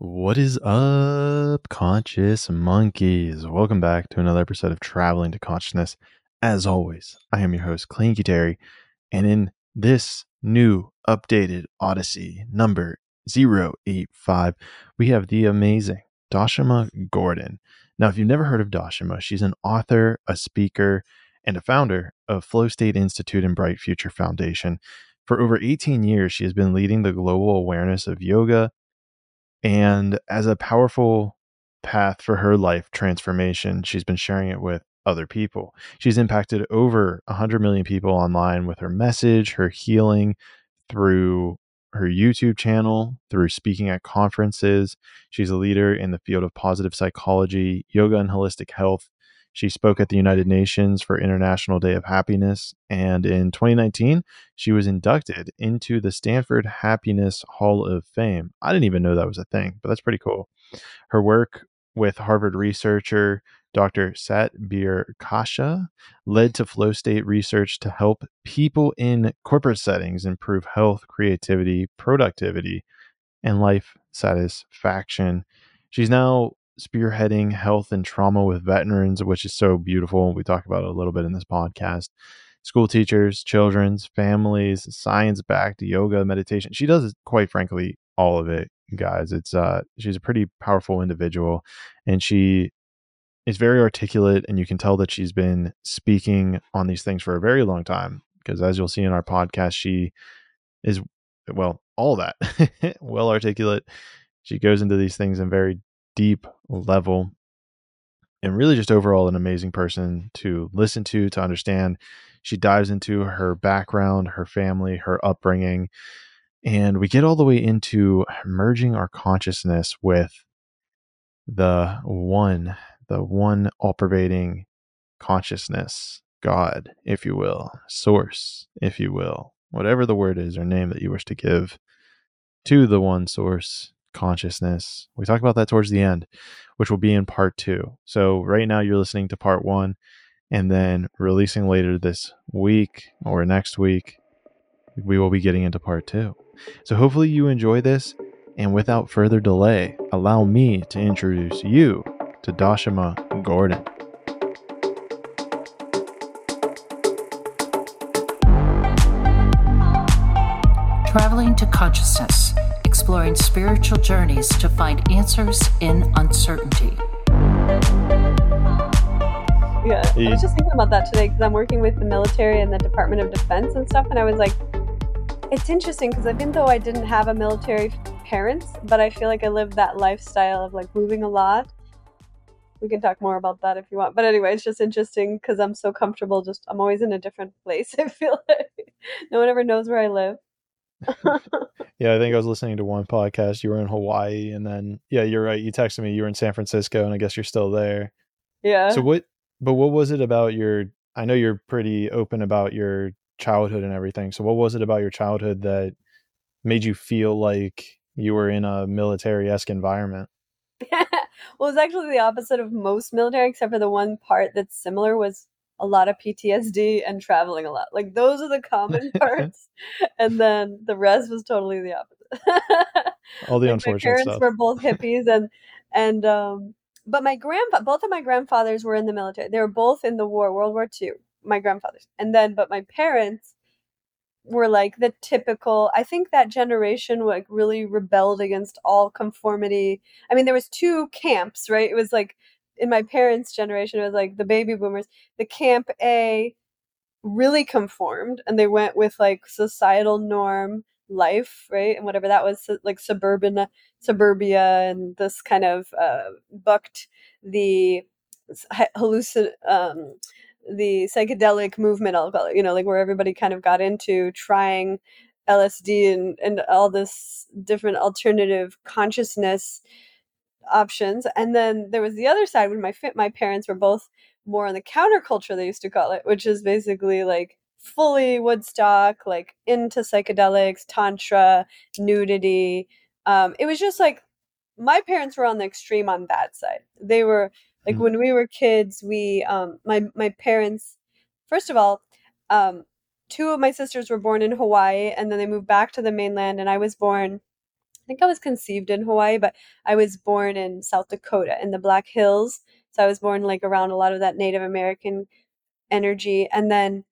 What is up, conscious monkeys? Welcome back to another episode of Traveling to Consciousness. As always, I am your host, Clayton Cuteri, and in this new updated Odyssey number 085, we have the amazing Dashama Gordon. Now, if you've never heard of Dashama, she's an author, a speaker, and a founder of Flow State Institute and Bright Future Foundation. For over 18 years, she has been leading the global awareness of yoga and as a powerful path for her life transformation, she's been sharing it with other people. She's impacted over 100 million people online with her message, her healing through her YouTube channel, through speaking at conferences. She's a leader in the field of positive psychology, yoga, and holistic health. She spoke at the United Nations for International Day of Happiness. And in 2019, she was inducted into the Stanford Happiness Hall of Fame. I didn't even know that was a thing, but that's pretty cool. Her work with Harvard researcher Dr. Satbir Khalsa led to flow state research to help people in corporate settings improve health, creativity, productivity, and life satisfaction. She's now spearheading health and trauma with veterans, which is so beautiful. We talk about it a little bit in this podcast. School teachers, children's, families, science backed yoga, meditation. She does, quite frankly, all of it, guys. It's uh, she's a pretty powerful individual, and she is very articulate, and you can tell that she's been speaking on these things for a very long time. Because as you'll see in our podcast, she is well, all that well articulate. She goes into these things in very deep level and really just overall an amazing person to listen to, to understand. She dives into her background, her family, her upbringing, and we get all the way into merging our consciousness with the one, the one all pervading consciousness, God, if you will, source, if you will, whatever the word is or name that you wish to give to the one source, consciousness. We talk about that towards the end, which will be in part two. So, right now, you're listening to part one, and then releasing later this week or next week, we will be getting into part two. So, hopefully, you enjoy this. And without further delay, allow me to introduce you to Dashama Gordon. Traveling to Consciousness exploring spiritual journeys to find answers in uncertainty. Yeah, I was just thinking about that today because I'm working with the military and the Department of Defense and stuff, and I was like, it's interesting because even though I didn't have a military parents, but I feel like I lived that lifestyle of like moving a lot. We can talk more about that if you want. But anyway, it's just interesting because I'm so comfortable. Just I'm always in a different place. I feel like no one ever knows where I live. Yeah, I think I was listening to one podcast. You were in Hawaii, and then yeah, you're right. You texted me you were in San Francisco, and I guess you're still there. Yeah. So what? But what was it about your? I know you're pretty open about your childhood and everything. So what was it about your childhood that made you feel like you were in a military esque environment? well, it's actually the opposite of most military, except for the one part that's similar was a lot of PTSD and traveling a lot. Like those are the common parts, and then the rest was totally the opposite. All the like unfortunate my parents stuff. were both hippies, and and um, but my grandpa, both of my grandfathers were in the military. They were both in the war, World War II. My grandfathers, and then but my parents were like the typical i think that generation like really rebelled against all conformity i mean there was two camps right it was like in my parents' generation, it was like the baby boomers, the camp A really conformed and they went with like societal norm life, right? And whatever that was, like suburban suburbia and this kind of uh, bucked the hallucin um, the psychedelic movement, I'll call it, you know, like where everybody kind of got into trying LSD and, and all this different alternative consciousness options. And then there was the other side when my my parents were both more on the counterculture they used to call it, which is basically like fully Woodstock, like into psychedelics, tantra, nudity. Um, it was just like my parents were on the extreme on that side. They were like mm. when we were kids, we um my my parents first of all, um two of my sisters were born in Hawaii and then they moved back to the mainland and I was born think I was conceived in Hawaii, but I was born in South Dakota in the Black Hills. So I was born like around a lot of that Native American energy and then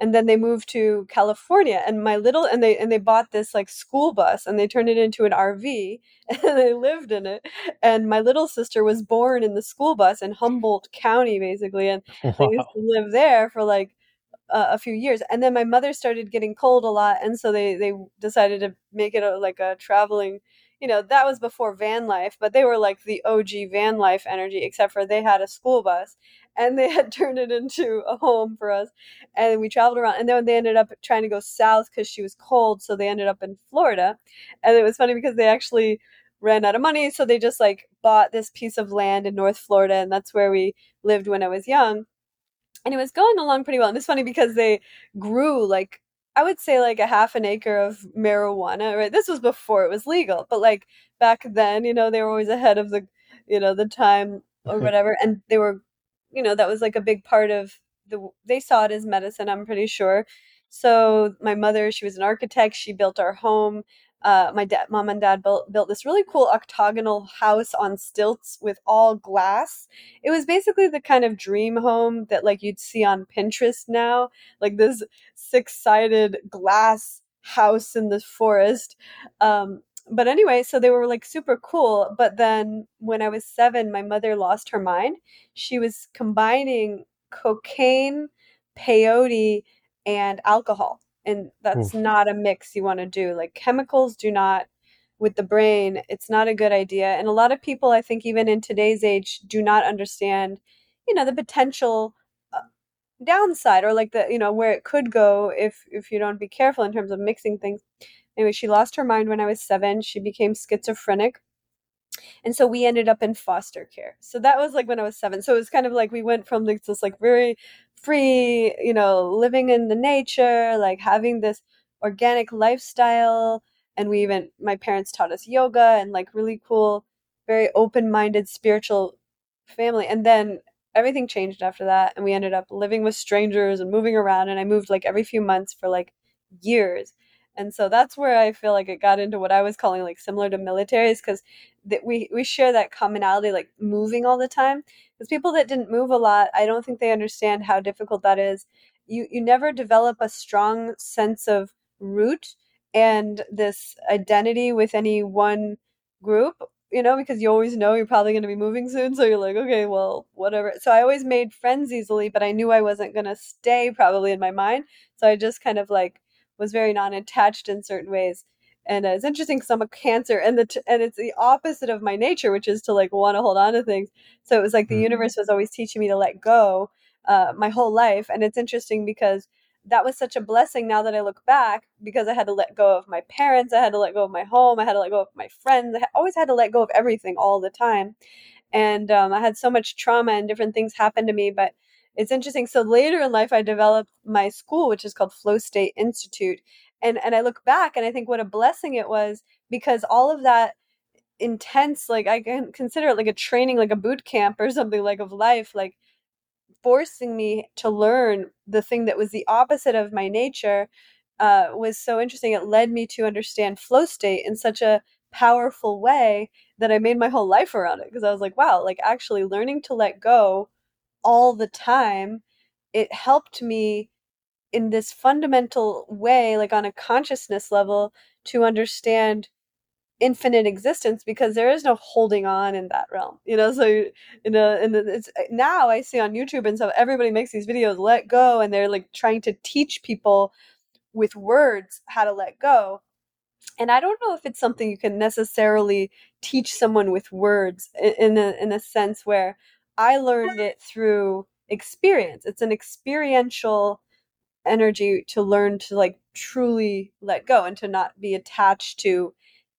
and then they moved to California and my little and they and they bought this like school bus and they turned it into an RV and they lived in it and my little sister was born in the school bus in Humboldt County basically and wow. they used to live there for like uh, a few years. And then my mother started getting cold a lot and so they they decided to make it a, like a traveling you know that was before van life but they were like the og van life energy except for they had a school bus and they had turned it into a home for us and we traveled around. And then they ended up trying to go south because she was cold so they ended up in florida. And it was funny because they actually ran out of money so they just like bought this piece of land in north florida and that's where we lived when i was young and it was going along pretty well. And it's funny because they grew like I would say like a half an acre of marijuana. Right, this was before it was legal, but like back then, you know, they were always ahead of the, you know, the time or whatever, and they were, you know, that was like a big part of the. They saw it as medicine. I'm pretty sure. So my mother, she was an architect. She built our home uh, my dad, mom and dad built built this really cool octagonal house on stilts with all glass. It was basically the kind of dream home that like you'd see on Pinterest now, like this six sided glass house in the forest. Um, but anyway, so they were like super cool. But then when I was seven, my mother lost her mind. She was combining cocaine, peyote, and alcohol and that's Oof. not a mix you want to do. Like chemicals do not with the brain it's not a good idea. And a lot of people i think even in today's age do not understand you know the potential uh, downside or like the you know where it could go if if you don't be careful in terms of mixing things. Anyway she lost her mind when i was 7 she became schizophrenic and so we ended up in foster care. So that was like when i was seven. So it was kind of like we went from like this like very free you know living in the nature like having this organic lifestyle. And we even my parents taught us yoga and like really cool very open-minded spiritual family. And then everything changed after that and we ended up living with strangers and moving around. And i moved like every few months for like years and so that's where i feel like it got into what i was calling like similar to militaries because that we we share that commonality like moving all the time. Because people that didn't move a lot i don't think they understand how difficult that is. You you never develop a strong sense of root and this identity with any one group you know because you always know you're probably going to be moving soon so you're like okay well whatever. So i always made friends easily but i knew i wasn't going to stay probably in my mind. So i just kind of like was very non-attached in certain ways and uh, it's interesting because I'm a Cancer, and the t- and it's the opposite of my nature, which is to like want to hold on to things. So it was like the mm-hmm. universe was always teaching me to let go uh, my whole life, and it's interesting because that was such a blessing. Now that I look back, because I had to let go of my parents, I had to let go of my home, I had to let go of my friends, I always had to let go of everything all the time, and um, I had so much trauma and different things happen to me, but it's interesting. So later in life, I developed my school, which is called Flow State Institute. And, and I look back and I think what a blessing it was because all of that intense, like I can consider it like a training, like a boot camp or something like of life, like forcing me to learn the thing that was the opposite of my nature uh, was so interesting. It led me to understand flow state in such a powerful way that I made my whole life around it because I was like, wow, like actually learning to let go all the time, it helped me in this fundamental way, like on a consciousness level, to understand infinite existence because there is no holding on in that realm you know? So you know and it's eh, now i see on youtube and stuff everybody makes these videos let go and they're like trying to teach people with words how to let go. And i don't know if it's something you can necessarily teach someone with words in a, in a sense where I learned it through experience. It's an experiential energy to learn to like truly let go and to not be attached to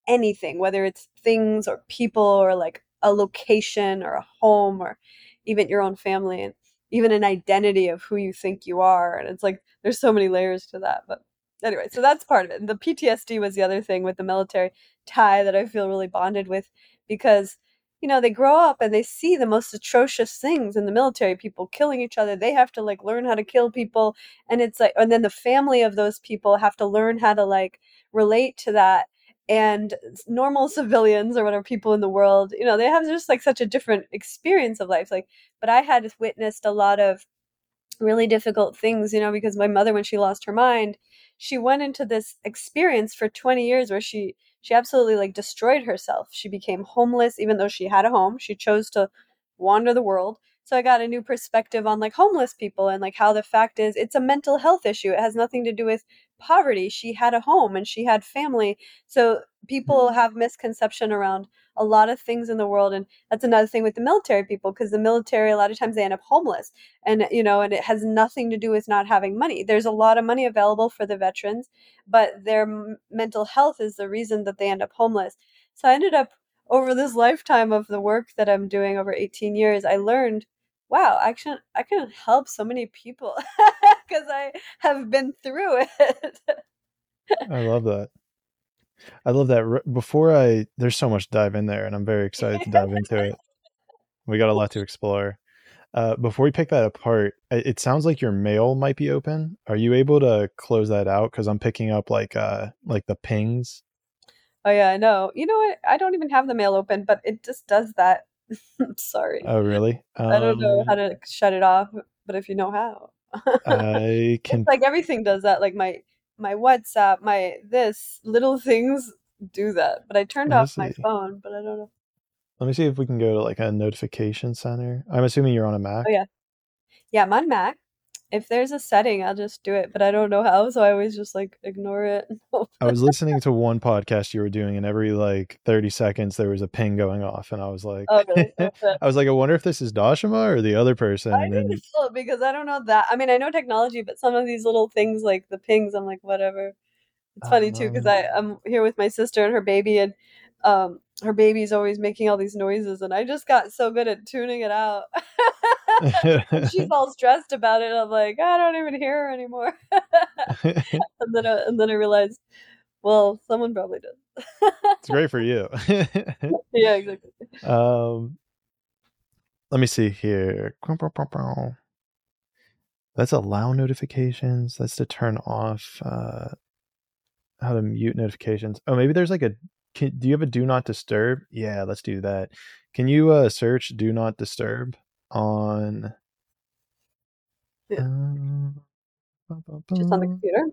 anything, whether it's things or people or like a location or a home or even your own family and even an identity of who you think you are. And it's like there's so many layers to that. But anyway, so that's part of it. And the PTSD was the other thing with the military tie that I feel really bonded with because you know, they grow up and they see the most atrocious things in the military, people killing each other. They have to like learn how to kill people. And it's like, and then the family of those people have to learn how to like relate to that. and normal civilians or whatever people in the world you know they have just like such a different experience of life like but i had witnessed a lot of really difficult things you know because my mother when she lost her mind she went into this experience for 20 years where she she absolutely like destroyed herself. She became homeless even though she had a home. She chose to wander the world. So i got a new perspective on like homeless people and like how the fact is it's a mental health issue. It has nothing to do with poverty. She had a home and she had family. So people Mm-hmm. have misconception around a lot of things in the world and that's another thing with the military people because the military a lot of times they end up homeless and you know and it has nothing to do with not having money. There's a lot of money available for the veterans but their m- mental health is the reason that they end up homeless. So i ended up over this lifetime of the work that i'm doing over 18 years i learned wow I can i can help so many people because i have been through it. I love that. I love that. Before I, there's so much dive in there, and I'm very excited to dive into it. We got a lot to explore. Uh, before we pick that apart, it sounds like your mail might be open. Are you able to close that out? Because I'm picking up like uh like the pings. oh yeah i know you know what i don't even have the mail open but it just does that i'm sorry Oh, really? i don't know Um, how to shut it off but if you know how I can. It's like everything does that like my my whatsapp my this little things do that but i turned Let off my see. phone but i don't know Let me see if we can go to like a notification center. I'm assuming you're on a Mac. Oh, yeah. yeah i'm on mac if there's a setting i'll just do it but i don't know how so i always just like ignore it I was listening to one podcast you were doing, and every like 30 seconds there was a ping going off, and I was like, oh really? I was like, I wonder if this is Dashama or the other person. I And think then so because I don't know that. I mean, I know technology, but some of these little things like the pings, I'm like, whatever. It's funny too because I I'm here with my sister and her baby, and um her baby's always making all these noises, and I just got so good at tuning it out. She's all stressed about it. I'm like, I don't even hear her anymore. and then I, and then I realized, well, someone probably does. it's great for you. yeah, exactly. um, let me see here. That's allow notifications. That's to turn off. Uh, how to mute notifications. Oh, maybe there's like a. Can, do you have a do not disturb? Yeah, let's do that. Can you uh, search do not disturb on? Yeah. Um, Just on the computer.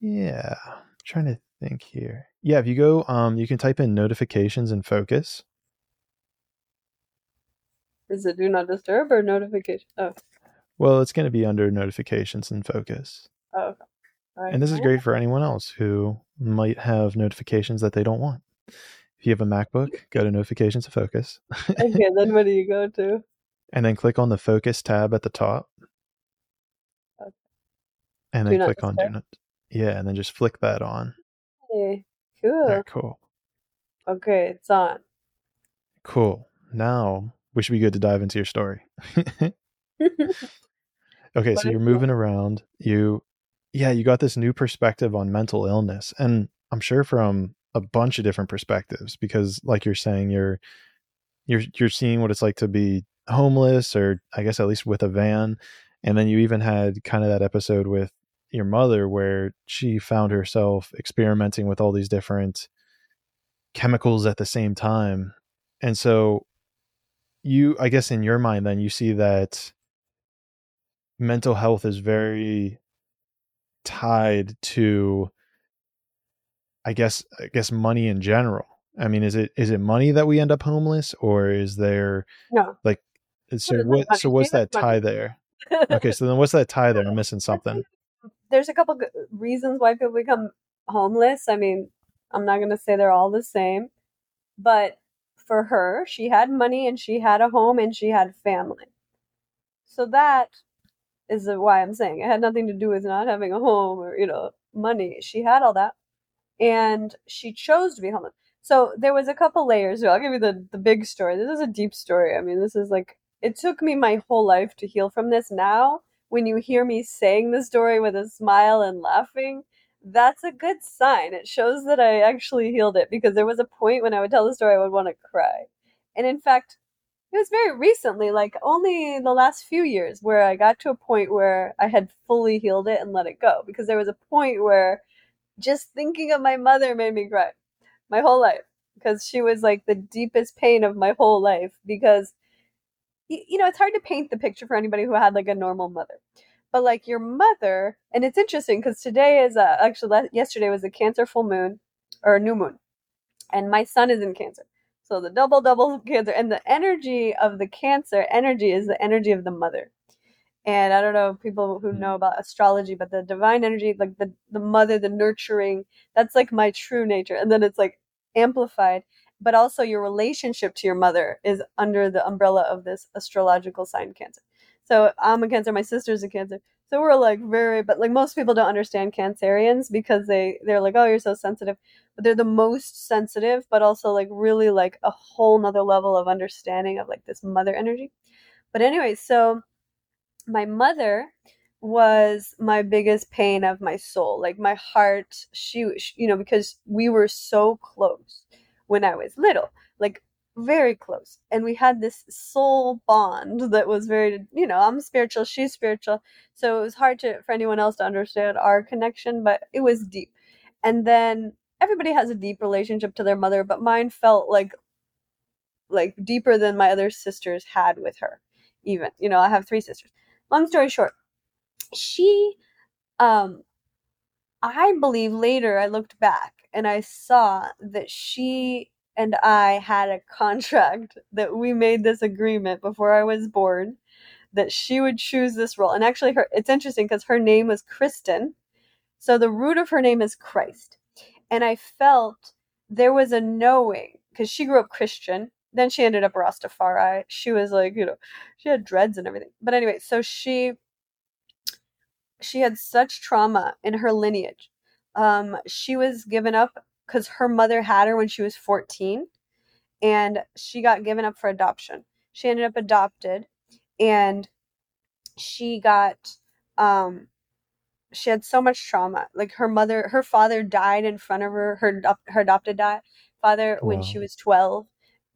Yeah, I'm trying to think here. Yeah, if you go, um, you can type in notifications and focus. Is it do not disturb or notification? Oh, Well, it's going to be under notifications and focus. oh okay. Right. And this is great for anyone else who might have notifications that they don't want. If you have a MacBook, go to notifications and focus, Okay, then what do you go to? and then click on the focus tab at the top. Okay. And Do then click on do not. Yeah, and then just flick that on. Hey, cool. Alright, cool. Okay, it's on. Cool. Now we should be good to dive into your story. okay, What so you're moving around. You yeah, you got this new perspective on mental illness. And I'm sure from a bunch of different perspectives because like you're saying you're you're you're seeing what it's like to be homeless or I guess at least with a van. And then you even had kind of that episode with your mother where she found herself experimenting with all these different chemicals at the same time. And so you I guess in your mind then you see that mental health is very tied to I guess I guess money in general. I mean, is it is it money that we end up homeless or is there No. like uh, so what money. so what's that money. tie there? Okay, so then what's that tie there? I'm missing something. There's a couple reasons why people become homeless. I mean, I'm not going to say they're all the same, but for her, she had money and she had a home and she had family. So that is why I'm saying it had nothing to do with not having a home or, you know, money. She had all that and she chose to be homeless. So there was a couple layers. I'll give you the the big story. This is a deep story. I mean, this is like it took me my whole life to heal from this. Now, when you hear me saying the story with a smile and laughing, that's a good sign. It shows that I actually healed it because there was a point when I would tell the story I would want to cry. And in fact, it was very recently, like only the last few years, where I got to a point where I had fully healed it and let it go. Because there was a point where just thinking of my mother made me cry my whole life because she was like the deepest pain of my whole life because you know it's hard to paint the picture for anybody who had like a normal mother. But like your mother and it's interesting because today is a, actually yesterday was a cancer full moon or a new moon and my son is in cancer. So the double double cancer and the energy of the cancer energy is the energy of the mother and i don't know people who mm. know about astrology but the divine energy like the the mother the nurturing that's like my true nature. And then it's like amplified. But also your relationship to your mother is under the umbrella of this astrological sign cancer. So i'm a cancer my sister's a cancer. So we're like very but like most people don't understand cancerians because they they're like oh you're so sensitive. But they're the most sensitive but also like really like a whole nother level of understanding of like this mother energy. But anyway so my mother was my biggest pain of my soul like my heart she, you know because we were so close when i was little like very close. And we had this soul bond that was very you know i'm spiritual she's spiritual. So it was hard to for anyone else to understand our connection but it was deep. And then everybody has a deep relationship to their mother but mine felt like like deeper than my other sisters had with her even you know i have three sisters long story short she um i believe later i looked back and i saw that she and i had a contract that we made this agreement before i was born that she would choose this role. And actually her it's interesting because her name was kristen. So the root of her name is christ. And i felt there was a knowing because she grew up christian then she ended up rastafari she was like you know she had dreads and everything but anyway so she she had such trauma in her lineage. Um, she was given up because her mother had her when she was 14 and she got given up for adoption. She ended up adopted and she got um she had so much trauma. Like her mother her father died in front of her her her adopted dad, father wow. when she was 12.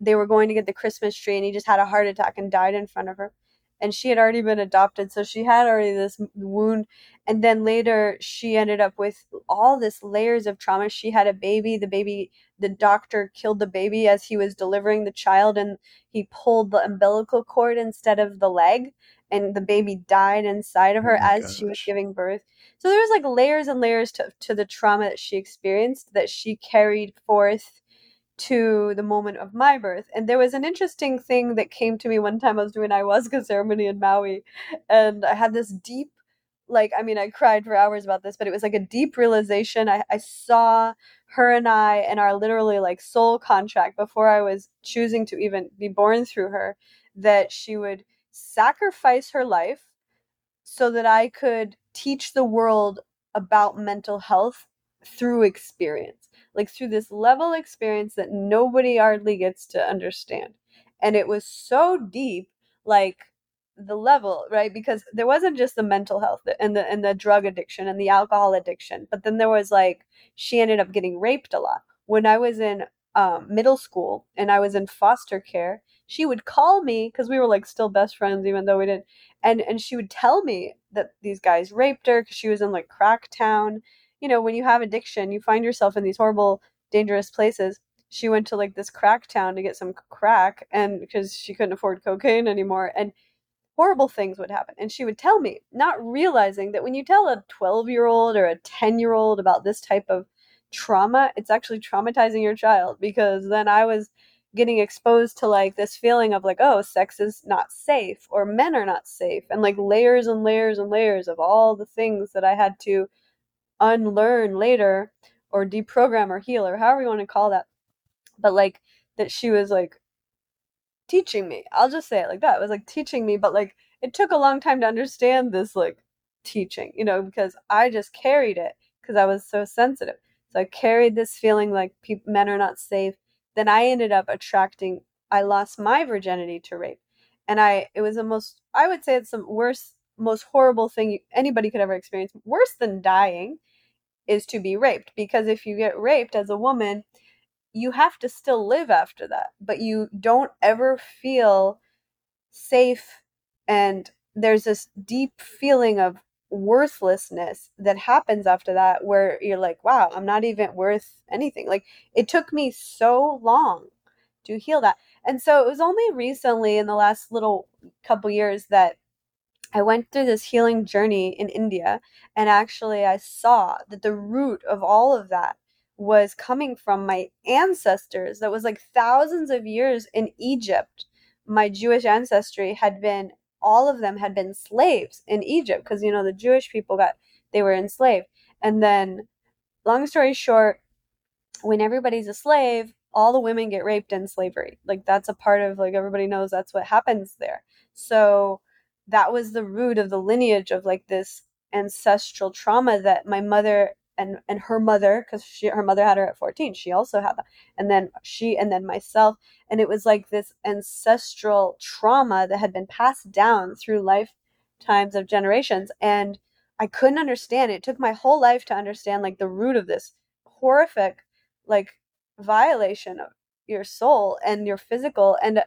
They were going to get the Christmas tree and he just had a heart attack and died in front of her. And she had already been adopted so she had already this wound. And then later she ended up with all this layers of trauma. She had a baby. The baby the doctor killed the baby as he was delivering the child and he pulled the umbilical cord instead of the leg and the baby died inside of her oh as gosh. she was giving birth. So there was like layers and layers to, to the trauma that she experienced that she carried forth to the moment of my birth. And there was an interesting thing that came to me one time I was doing ayahuasca ceremony in Maui, and I had this deep like I mean I cried for hours about this, but it was like a deep realization. I, I saw her and I and our literally like soul contract before I was choosing to even be born through her that she would sacrifice her life so that I could teach the world about mental health through experience like through this level experience that nobody hardly gets to understand. And it was so deep, like the level, right? Because there wasn't just the mental health and the and the drug addiction and the alcohol addiction, but then there was like she ended up getting raped a lot. When I was in um, middle school and I was in foster care, she would call me because we were like still best friends, even though we didn't. And and she would tell me that these guys raped her because she was in like crack town you know, when you have addiction, you find yourself in these horrible, dangerous places. She went to like this crack town to get some crack and because she couldn't afford cocaine anymore and horrible things would happen. And she would tell me, not realizing that when you tell a 12 year old or a 10 year old about this type of trauma, it's actually traumatizing your child because then I was getting exposed to like this feeling of like, oh, sex is not safe or men are not safe and like layers and layers and layers of all the things that I had to unlearn later or deprogram or heal or however you want to call that. But like that she was like teaching me. I'll just say it like that. It was like teaching me, but like it took a long time to understand this like teaching, you know, because I just carried it because I was so sensitive. So I carried this feeling like pe- men are not safe. Then I ended up attracting. I lost my virginity to rape, and I it was the most. I would say it's the worst, most horrible thing anybody could ever experience. Worse than dying is to be raped. Because if you get raped as a woman you have to still live after that. But you don't ever feel safe and there's this deep feeling of worthlessness that happens after that where you're like wow i'm not even worth anything. Like it took me so long to heal that. And so it was only recently in the last little couple years that I went through this healing journey in India, and actually, I saw that the root of all of that was coming from my ancestors. That was like thousands of years in Egypt. My Jewish ancestry had been, all of them had been slaves in Egypt because, you know, the Jewish people got, they were enslaved. And then, long story short, when everybody's a slave, all the women get raped in slavery. Like, that's a part of, like, everybody knows that's what happens there. So, that was the root of the lineage of like this ancestral trauma that my mother and and her mother because she her mother had her at 14 she also had that and then she and then myself and it was like this ancestral trauma that had been passed down through lifetimes of generations and i couldn't understand it. took my whole life to understand like the root of this horrific like violation of your soul and your physical and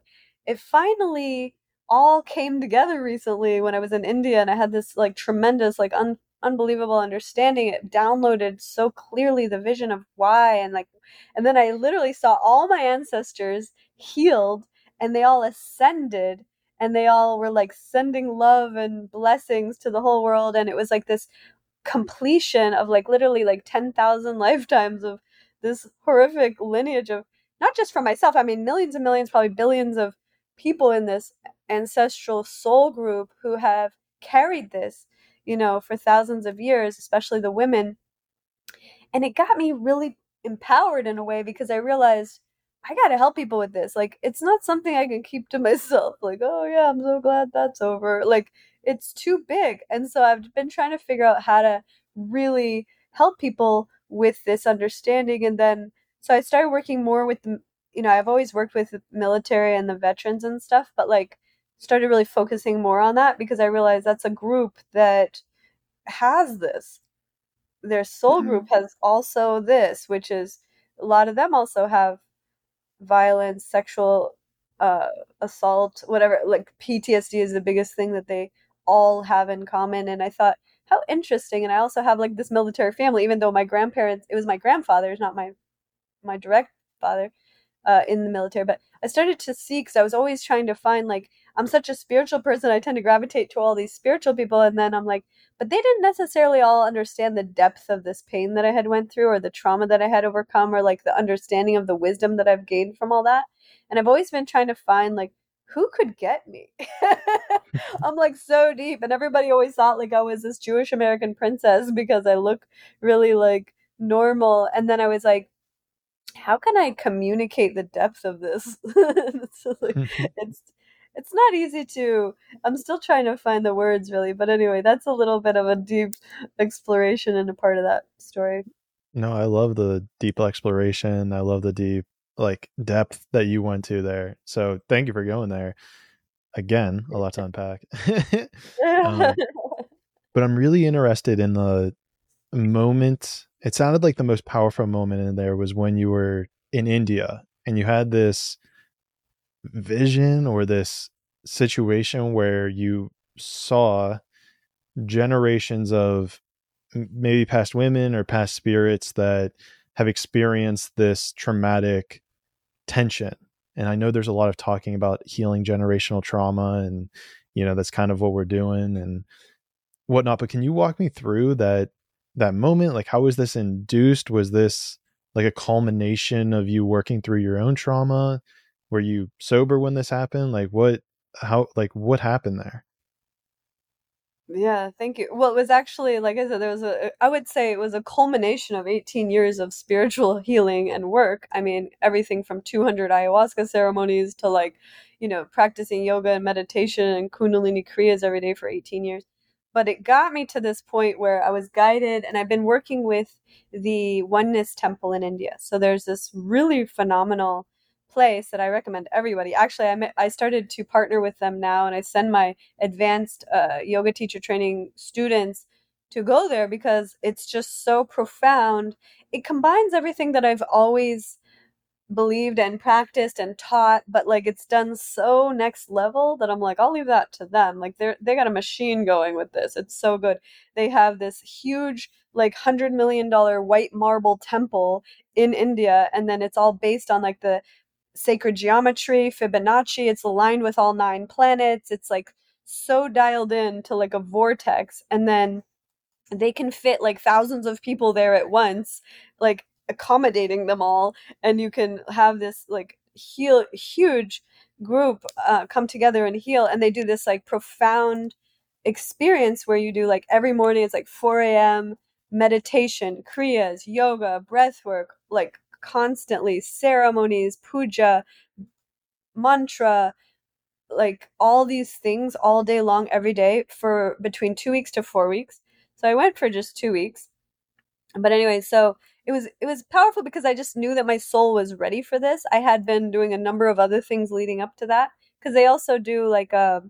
it finally all came together recently when I was in India and I had this like tremendous like un- unbelievable understanding. It downloaded so clearly the vision of why and like and then I literally saw all my ancestors healed and they all ascended and they all were like sending love and blessings to the whole world and it was like this completion of like literally like 10,000 lifetimes of this horrific lineage of not just for myself I mean millions and millions probably billions of people in this ancestral soul group who have carried this, you know, for thousands of years, especially the women. And it got me really empowered in a way because I realized I got to help people with this. Like, it's not something I can keep to myself. Like, oh, yeah, I'm so glad that's over. Like, it's too big. And so I've been trying to figure out how to really help people with this understanding. And then, so I started working more with the, you know, I've always worked with military and the veterans and stuff, but like, started really focusing more on that because I realized that's a group that has this. Their soul mm-hmm. group has also this, which is a lot of them also have violence, sexual uh, assault, whatever. Like PTSD is the biggest thing that they all have in common. And I thought, how interesting. And I also have like this military family, even though my grandparents, it was my grandfather's, not my my direct father uh, in the military. But I started to see because I was always trying to find like I'm such a spiritual person. I tend to gravitate to all these spiritual people, and then I'm like, but they didn't necessarily all understand the depth of this pain that I had went through, or the trauma that I had overcome, or like the understanding of the wisdom that I've gained from all that. And I've always been trying to find like who could get me? I'm like so deep, and everybody always thought like I was this Jewish American princess because I look really like normal. And then I was like, how can I communicate the depth of this? so, like, it's it's not easy to i'm still trying to find the words really but anyway that's a little bit of a deep exploration and a part of that story. No i love the deep exploration. I love the deep like depth that you went to there. So thank you for going there. Again a lot to unpack. Um, but i'm really interested in the moment it sounded like the most powerful moment in there was when you were in india and you had this vision or this situation where you saw generations of maybe past women or past spirits that have experienced this traumatic tension. And i know there's a lot of talking about healing generational trauma and you know that's kind of what we're doing and whatnot but can you walk me through that that moment? Like how was this induced? Was this like a culmination of you working through your own trauma? Were you sober when this happened? Like what how like what happened there? Yeah thank you. Well it was actually like i said there was a i would say it was a culmination of 18 years of spiritual healing and work. I mean everything from 200 ayahuasca ceremonies to like you know practicing yoga and meditation and kundalini kriyas every day for 18 years but it got me to this point where i was guided and i've been working with the oneness temple in india so there's this really phenomenal place that I recommend everybody. Actually, I I started to partner with them now, and I send my advanced uh, yoga teacher training students to go there because it's just so profound. It combines everything that I've always believed and practiced and taught but like it's done so next level that i'm like i'll leave that to them. Like they're they got a machine going with this. It's so good. They have this huge like 100 million dollar white marble temple in india and then it's all based on like the sacred geometry fibonacci. It's aligned with all nine planets. It's like so dialed in to like a vortex and then they can fit like thousands of people there at once. Like accommodating them all and you can have this like heal huge group uh, come together and heal and they do this like profound experience where you do like every morning it's like 4 a.m meditation kriyas yoga breath work like constantly ceremonies puja mantra like all these things all day long every day for between two weeks to four weeks. So i went for just two weeks. But anyway so it was it was powerful because I just knew that my soul was ready for this. I had been doing a number of other things leading up to that because they also do like a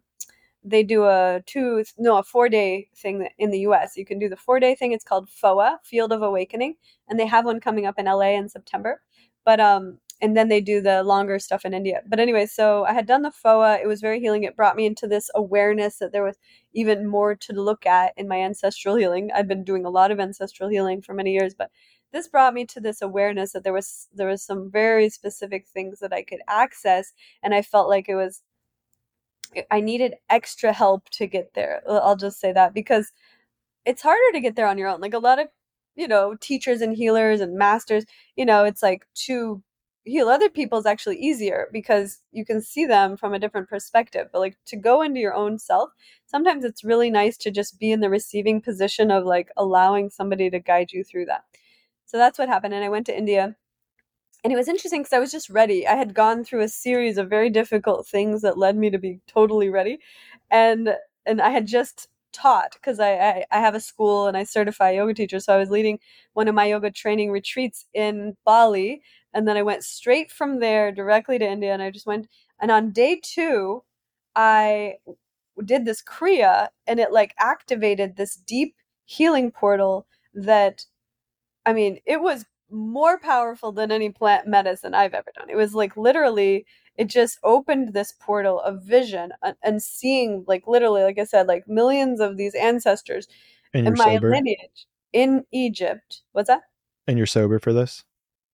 they do a two no a four day thing in the U.S. You can do the four day thing. It's called FOA Field of Awakening, and they have one coming up in L.A. in September. But um, and then they do the longer stuff in India. But anyway, so I had done the FOA. It was very healing. It brought me into this awareness that there was even more to look at in my ancestral healing. I've been doing a lot of ancestral healing for many years, but this brought me to this awareness that there was there was some very specific things that I could access and I felt like it was I needed extra help to get there. I'll just say that because it's harder to get there on your own. Like a lot of, you know, teachers and healers and masters, you know, it's like to heal other people is actually easier because you can see them from a different perspective. But like to go into your own self, sometimes it's really nice to just be in the receiving position of like allowing somebody to guide you through that. So that's what happened. And I went to India. And it was interesting because I was just ready. I had gone through a series of very difficult things that led me to be totally ready. And and I had just taught because I, I, I have a school and I certify yoga teachers. So I was leading one of my yoga training retreats in Bali. And then I went straight from there directly to India and I just went and on day two, I did this Kriya and it like activated this deep healing portal that I mean, it was more powerful than any plant medicine I've ever done. It was like literally, it just opened this portal of vision and, seeing, like literally, like I said, like millions of these ancestors and in my sober? lineage in Egypt. What's that? And you're sober for this?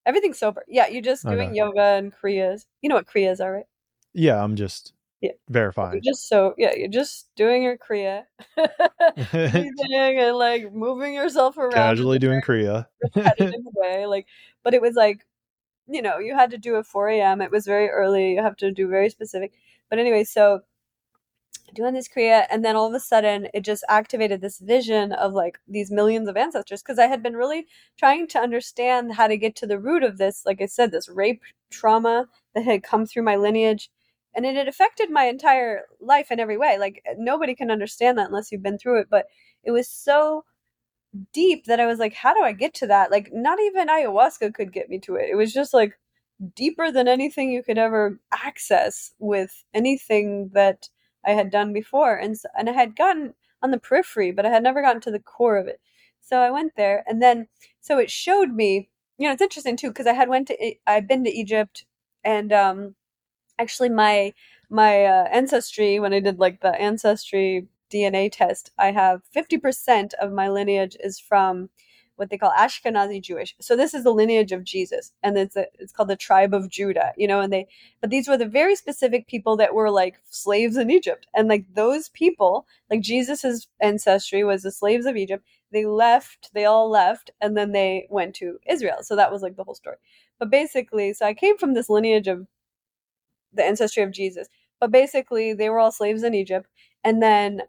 Everything's sober. Yeah, you're just doing yoga and kriyas. You know what kriyas are, right? Yeah, I'm just yeah. Verifying. You're just so yeah, you're just doing your kriya, and like moving yourself around, casually doing kriya, way. Like, but it was like, you know, you had to do it 4 a.m. It was very early. You have to do very specific. But anyway, so doing this kriya, and then all of a sudden, it just activated this vision of like these millions of ancestors. Because I had been really trying to understand how to get to the root of this. Like I said, this rape trauma that had come through my lineage and it had affected my entire life in every way. Like nobody can understand that unless you've been through it but it was so deep that i was like how do i get to that? Like not even ayahuasca could get me to it. It was just like deeper than anything you could ever access with anything that i had done before. And and i had gotten on the periphery but i had never gotten to the core of it. So i went there and then so it showed me you know it's interesting too because i had went to i've been to egypt and um actually my my uh, ancestry when I did like the ancestry DNA test, I have 50% of my lineage is from what they call Ashkenazi Jewish. So this is the lineage of Jesus, and it's a, it's called the tribe of Judah. You know, and they but these were the very specific people that were like slaves in Egypt, and like those people, like Jesus's ancestry was the slaves of Egypt. They left, they all left, and then they went to Israel. So that was like the whole story. But basically, so I came from this lineage of the ancestry of Jesus. But basically, they were all slaves in Egypt. And then,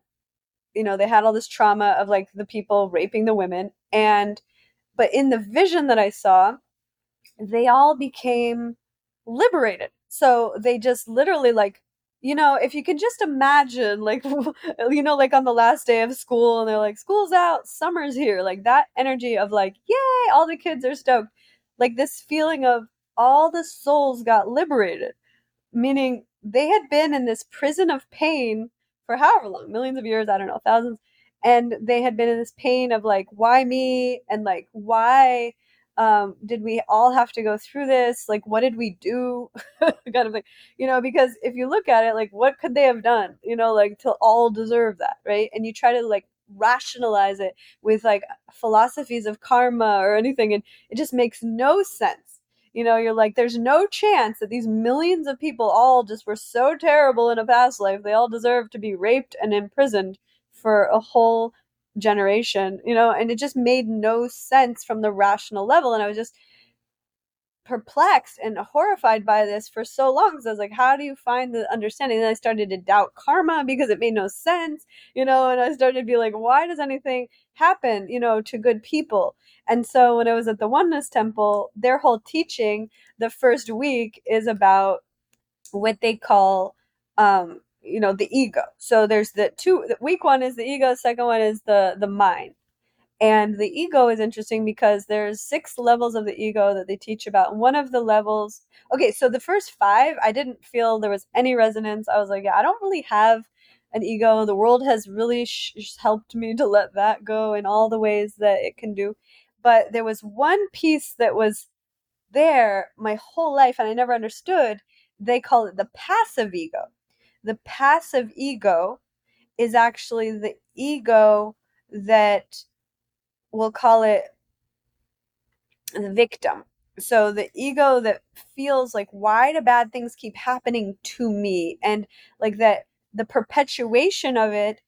you know, they had all this trauma of like the people raping the women. And, but in the vision that I saw, they all became liberated. So they just literally like, you know, if you can just imagine, like, you know, like on the last day of school and they're like, school's out, summer's here, like that energy of like, yay, all the kids are stoked. Like this feeling of all the souls got liberated meaning they had been in this prison of pain for however long, millions of years, I don't know, thousands. And they had been in this pain of like, why me? And like, why um, did we all have to go through this like what did we do kind of thing you know because if you look at it like what could they have done you know like to all deserve that right and you try to like rationalize it with like philosophies of karma or anything and it just makes no sense you know you're like there's no chance that these millions of people all just were so terrible in a past life they all deserve to be raped and imprisoned for a whole generation you know and it just made no sense from the rational level and i was just perplexed and horrified by this for so long because I was like, how do you find the understanding? And I started to doubt karma because it made no sense, you know, and I started to be like, why does anything happen, you know, to good people? And so when I was at the Oneness Temple, their whole teaching the first week is about what they call um you know the ego so there's the two week one is the ego second one is the the mind and the ego is interesting because there's six levels of the ego that they teach about. One of the levels, okay, so the first five, I didn't feel there was any resonance. I was like, yeah, I don't really have an ego. The world has really sh- helped me to let that go in all the ways that it can do. But there was one piece that was there my whole life and I never understood. They call it the passive ego. The passive ego is actually the ego that we'll call it the victim. So the ego that feels like, why do bad things keep happening to me? And like that, the perpetuation of it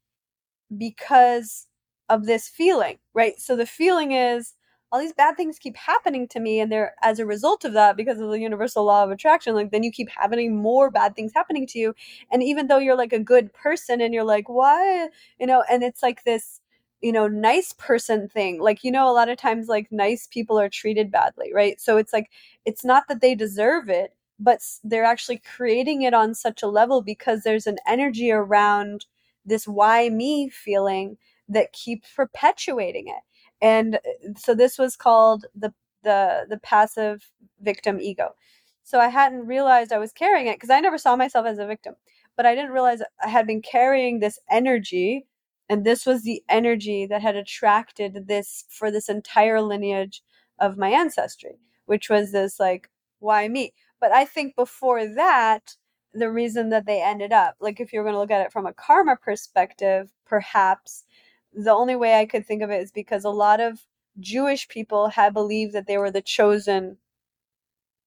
because of this feeling, right? So the feeling is, all these bad things keep happening to me and they're as a result of that because of the universal law of attraction like then you keep having more bad things happening to you and even though you're like a good person and you're like why you know and it's like this you know nice person thing. Like you know a lot of times like nice people are treated badly right? So it's like it's not that they deserve it but they're actually creating it on such a level because there's an energy around this why me feeling that keeps perpetuating it. And uh, so this was called the the the passive victim ego. So i hadn't realized i was carrying it because i never saw myself as a victim but i didn't realize i had been carrying this energy and this was the energy that had attracted this for this entire lineage of my ancestry which was this like why me but i think before that the reason that they ended up like if you're going to look at it from a karma perspective perhaps the only way i could think of it is because a lot of jewish people had believed that they were the chosen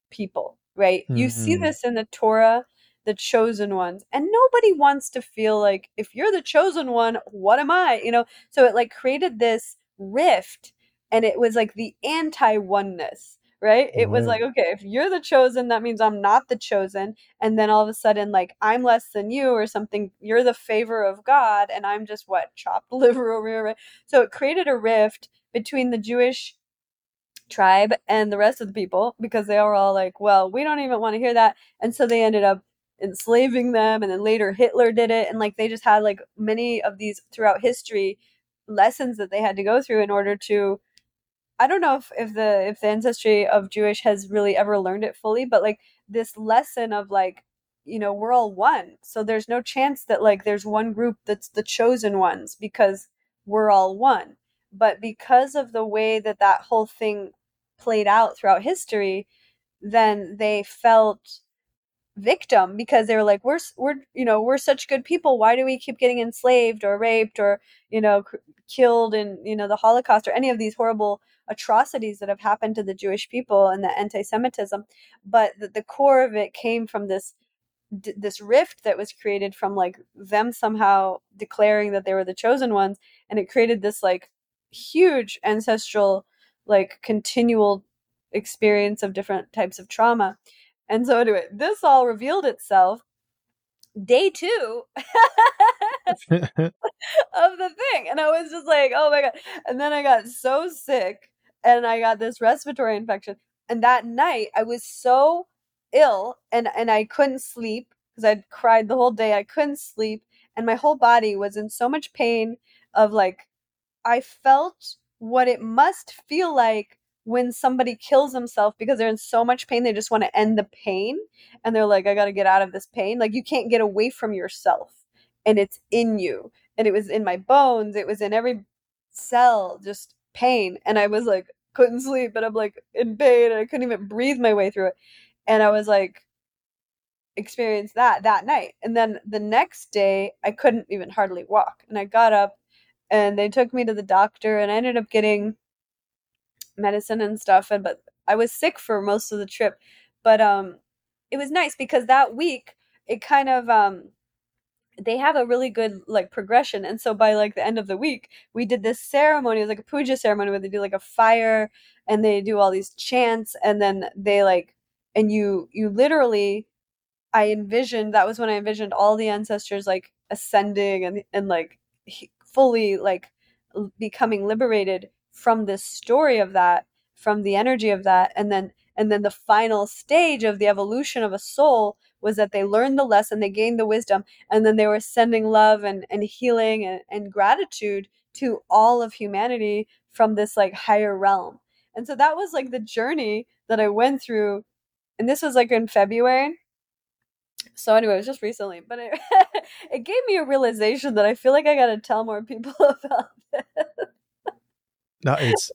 people right mm-hmm. you see mm-hmm. this in the torah the chosen ones and nobody wants to feel like if you're the chosen one what am i? You know? So it like created this rift and it was like the anti oneness right? It was mm-hmm. like okay if you're the chosen that means i'm not the chosen and then all of a sudden like i'm less than you or something you're the favor of god and i'm just what chopped liver over here right? so it created a rift between the jewish tribe and the rest of the people because they were all like well we don't even want to hear that and so they ended up enslaving them and then later Hitler did it and like they just had like many of these throughout history lessons that they had to go through in order to I don't know if, if the if the ancestry of Jewish has really ever learned it fully, but like this lesson of like, you know, we're all one. So there's no chance that like there's one group that's the chosen ones because we're all one. But because of the way that that whole thing played out throughout history, then they felt victim because they were like we're we're you know we're such good people. Why do we keep getting enslaved or raped or you know killed in you know the holocaust or any of these horrible atrocities that have happened to the jewish people and the anti-semitism? But the, the core of it came from this d- this rift that was created from like them somehow declaring that they were the chosen ones and it created this like huge ancestral like continual experience of different types of trauma and so anyway, this all revealed itself day two of the thing. And I was just like, oh my God. And then I got so sick and I got this respiratory infection. And that night I was so ill and, and I couldn't sleep because I'd cried the whole day. I couldn't sleep. And my whole body was in so much pain of like, I felt what it must feel like when somebody kills themselves because they're in so much pain, they just want to end the pain. And they're like, I got to get out of this pain. Like, you can't get away from yourself. And it's in you. And it was in my bones, it was in every cell, just pain. And I was like, couldn't sleep and I'm like in pain and I couldn't even breathe my way through it. And I was like experienced that that night. And then the next day I couldn't even hardly walk. And I got up and they took me to the doctor and I ended up getting medicine and stuff and but I was sick for most of the trip. But um it was nice because that week it kind of um they have a really good like progression and so by like the end of the week we did this ceremony it was like a puja ceremony where they do like a fire and they do all these chants and then they like and you you literally i envisioned that was when i envisioned all the ancestors like ascending and and like fully like becoming liberated from this story of that from the energy of that and then and then the final stage of the evolution of a soul was that they learned the lesson, they gained the wisdom, and then they were sending love and, and healing and, and gratitude to all of humanity from this like higher realm. And so that was like the journey that I went through. And this was like in February. So anyway, it was just recently, but it, it gave me a realization that I feel like I got to tell more people about this. No, it's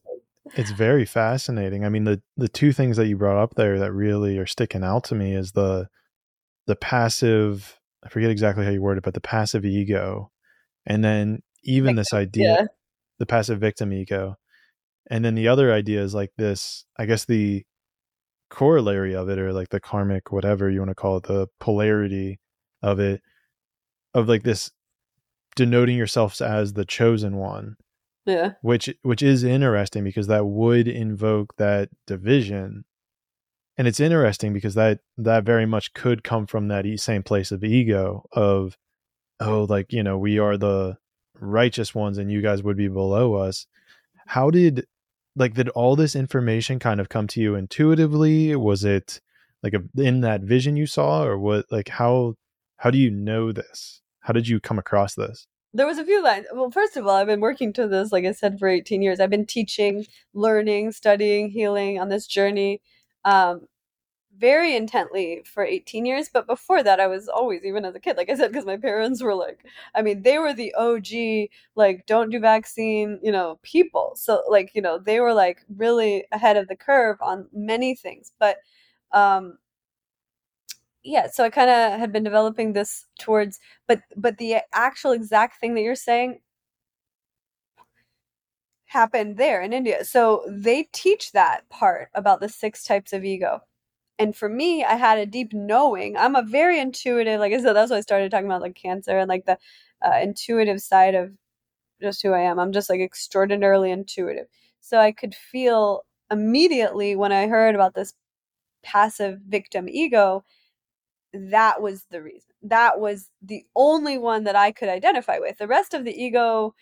it's very fascinating. I mean, the the two things that you brought up there that really are sticking out to me is the the passive I forget exactly how you word it, but the passive ego, and then even this idea, yeah. the passive victim ego, and then the other idea is like this. I guess the corollary of it, or like the karmic, whatever you want to call it, the polarity of it, of like this denoting yourselves as the chosen one. Yeah. Which which is interesting because that would invoke that division. And it's interesting because that that very much could come from that same place of ego of oh like you know we are the righteous ones and you guys would be below us. How did like did all this information kind of come to you intuitively? Was it like a, in that vision you saw or what like how how do you know this? How did you come across this there was a few lines well first of all i've been working to this like i said for 18 years. I've been teaching learning studying healing on this journey um, very intently for 18 years. But before that i was always even as a kid like i said because my parents were like i mean they were the og like don't do vaccine you know people. So like you know they were like really ahead of the curve on many things. But um yeah so i kind of had been developing this towards but but the actual exact thing that you're saying happened there in India. So they teach that part about the six types of ego. And for me, I had a deep knowing. I'm a very intuitive, like I said, that's why I started talking about like cancer and like the uh, intuitive side of just who I am. I'm just like extraordinarily intuitive. So I could feel immediately when I heard about this passive victim ego, that was the reason. That was the only one that I could identify with. The rest of the ego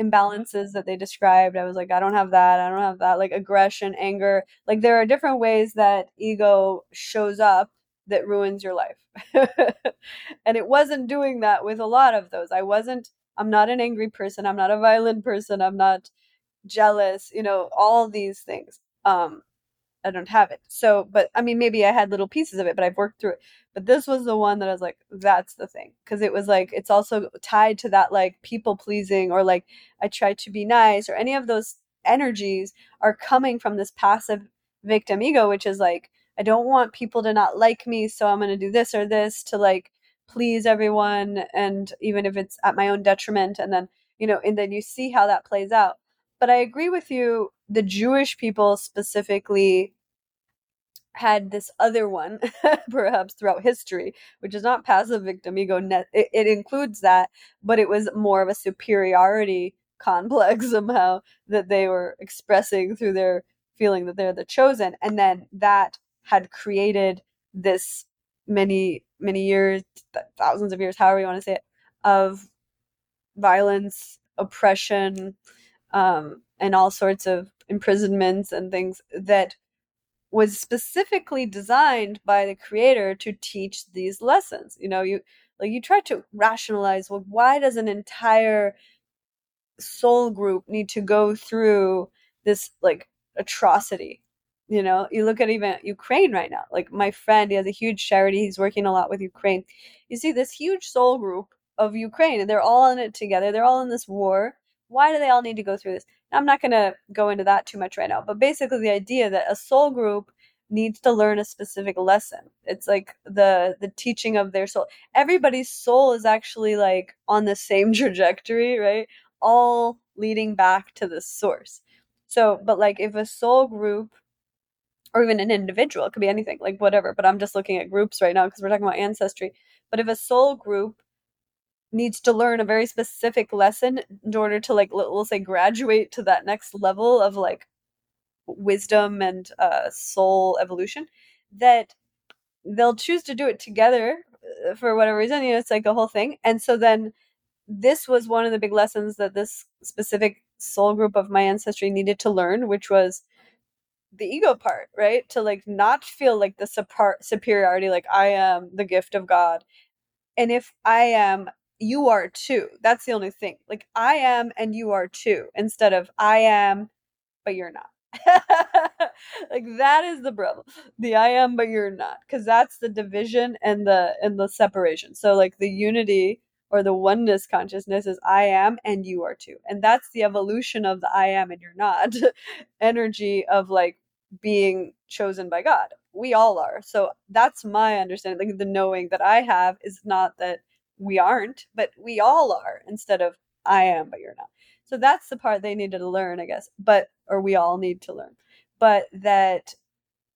imbalances that they described i was like i don't have that i don't have that like aggression anger like there are different ways that ego shows up that ruins your life and it wasn't doing that with a lot of those i wasn't i'm not an angry person i'm not a violent person i'm not jealous you know all these things um I don't have it. So, but I mean, maybe I had little pieces of it, but I've worked through it. But this was the one that I was like, that's the thing. Cause it was like, it's also tied to that like people pleasing or like I try to be nice or any of those energies are coming from this passive victim ego, which is like, I don't want people to not like me. So I'm going to do this or this to like please everyone. And even if it's at my own detriment. And then, you know, and then you see how that plays out. But I agree with you the Jewish people specifically had this other one, perhaps throughout history, which is not passive victim ego. Net, it, it includes that, but it was more of a superiority complex somehow that they were expressing through their feeling that they're the chosen, and then that had created this many many years, thousands of years, however you want to say it, of violence, oppression, um, and all sorts of imprisonments and things that was specifically designed by the creator to teach these lessons. You know you like you try to rationalize well why does an entire soul group need to go through this like atrocity? You know you look at even ukraine right now. Like my friend he has a huge charity. He's working a lot with ukraine. You see this huge soul group of ukraine and they're all in it together. They're all in this war why do they all need to go through this? I'm not going to go into that too much right now, but basically the idea that a soul group needs to learn a specific lesson. It's like the the teaching of their soul. Everybody's soul is actually like on the same trajectory, right? All leading back to the source. So, but like if a soul group or even an individual, it could be anything, like whatever, but I'm just looking at groups right now because we're talking about ancestry. But if a soul group needs to learn a very specific lesson in order to like we'll say graduate to that next level of like wisdom and uh, soul evolution that they'll choose to do it together uh, for whatever reason you know it's like a whole thing. And so then this was one of the big lessons that this specific soul group of my ancestry needed to learn which was the ego part right? To like not feel like the super- superiority like i am the gift of god. And if i am you are too. That's the only thing. Like I am and you are too instead of I am but you're not. like that is the problem. The I am but you're not cuz that's the division and the and the separation. So like the unity or the oneness consciousness is I am and you are too. And that's the evolution of the I am and you're not energy of like being chosen by God. We all are. So that's my understanding. Like the knowing that I have is not that we aren't, but we all are instead of I am, but you're not. So that's the part they needed to learn, I guess, but, or we all need to learn. But that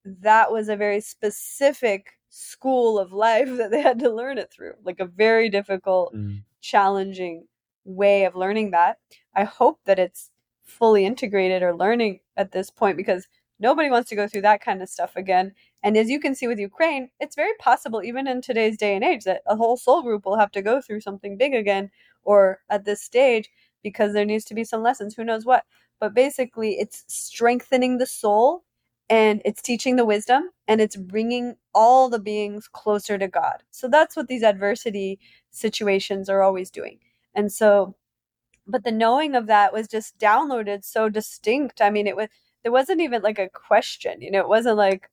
that was a very specific school of life that they had to learn it through, like a very difficult, mm. challenging way of learning that. I hope that it's fully integrated or learning at this point because nobody wants to go through that kind of stuff again. And as you can see with Ukraine, it's very possible, even in today's day and age, that a whole soul group will have to go through something big again or at this stage because there needs to be some lessons. Who knows what? But basically, it's strengthening the soul and it's teaching the wisdom and it's bringing all the beings closer to God. So that's what these adversity situations are always doing. And so, but the knowing of that was just downloaded so distinct. I mean, it was, there wasn't even like a question, you know, it wasn't like,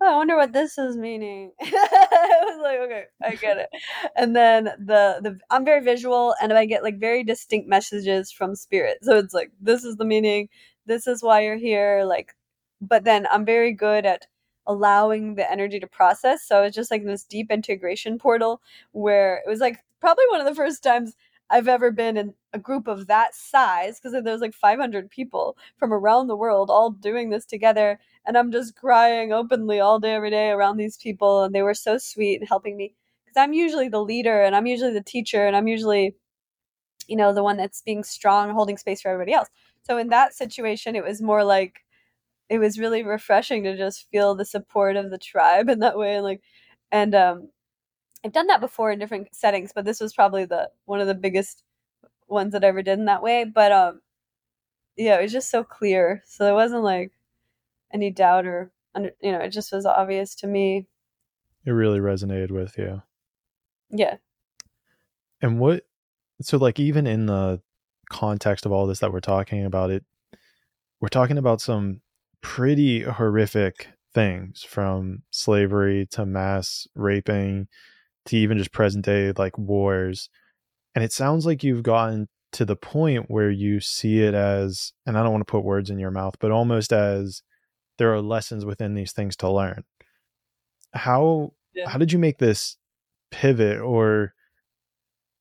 oh, I wonder what this is meaning. I was like, okay, I get it. And then the the I'm very visual and I get like very distinct messages from spirit. So it's like this is the meaning, this is why you're here, like but then I'm very good at allowing the energy to process. So it's just like this deep integration portal where it was like probably one of the first times I've ever been in a group of that size because there was like 500 people from around the world all doing this together and I'm just crying openly all day every day around these people and they were so sweet and helping me because I'm usually the leader and I'm usually the teacher and I'm usually you know the one that's being strong holding space for everybody else. So in that situation it was more like it was really refreshing to just feel the support of the tribe in that way and like and um I've done that before in different settings, but this was probably the one of the biggest ones that I ever did in that way. But um yeah, it was just so clear. So there wasn't like any doubt or you know, it just was obvious to me. It really resonated with you. Yeah. And what so like even in the context of all this that we're talking about it we're talking about some pretty horrific things from slavery to mass raping to even just present day like wars. And it sounds like you've gotten to the point where you see it as, and I don't want to put words in your mouth, but almost as there are lessons within these things to learn. How yeah. how did you make this pivot or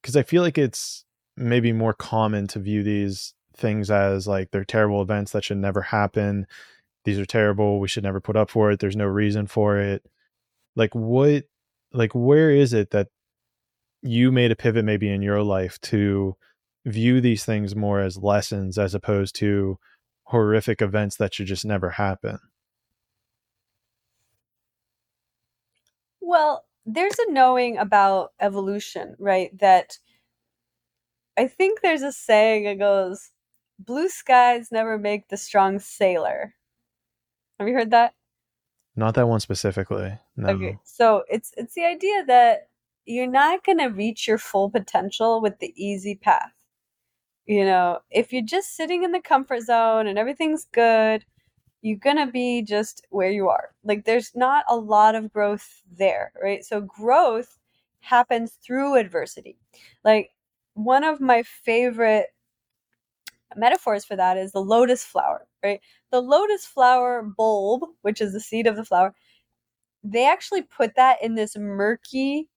because I feel like it's maybe more common to view these things as like they're terrible events that should never happen. These are terrible. We should never put up for it. There's no reason for it. Like what like where is it that you made a pivot maybe in your life to view these things more as lessons as opposed to horrific events that should just never happen? Well there's a knowing about evolution right that i think there's a saying that goes blue skies never make the strong sailor. Have you heard that not that one specifically. No. Okay. So it's it's the idea that you're not going to reach your full potential with the easy path. You know, if you're just sitting in the comfort zone and everything's good, you're going to be just where you are. Like there's not a lot of growth there, right? So growth happens through adversity. Like one of my favorite metaphors for that is the lotus flower, right? The lotus flower bulb, which is the seed of the flower, they actually put that in this murky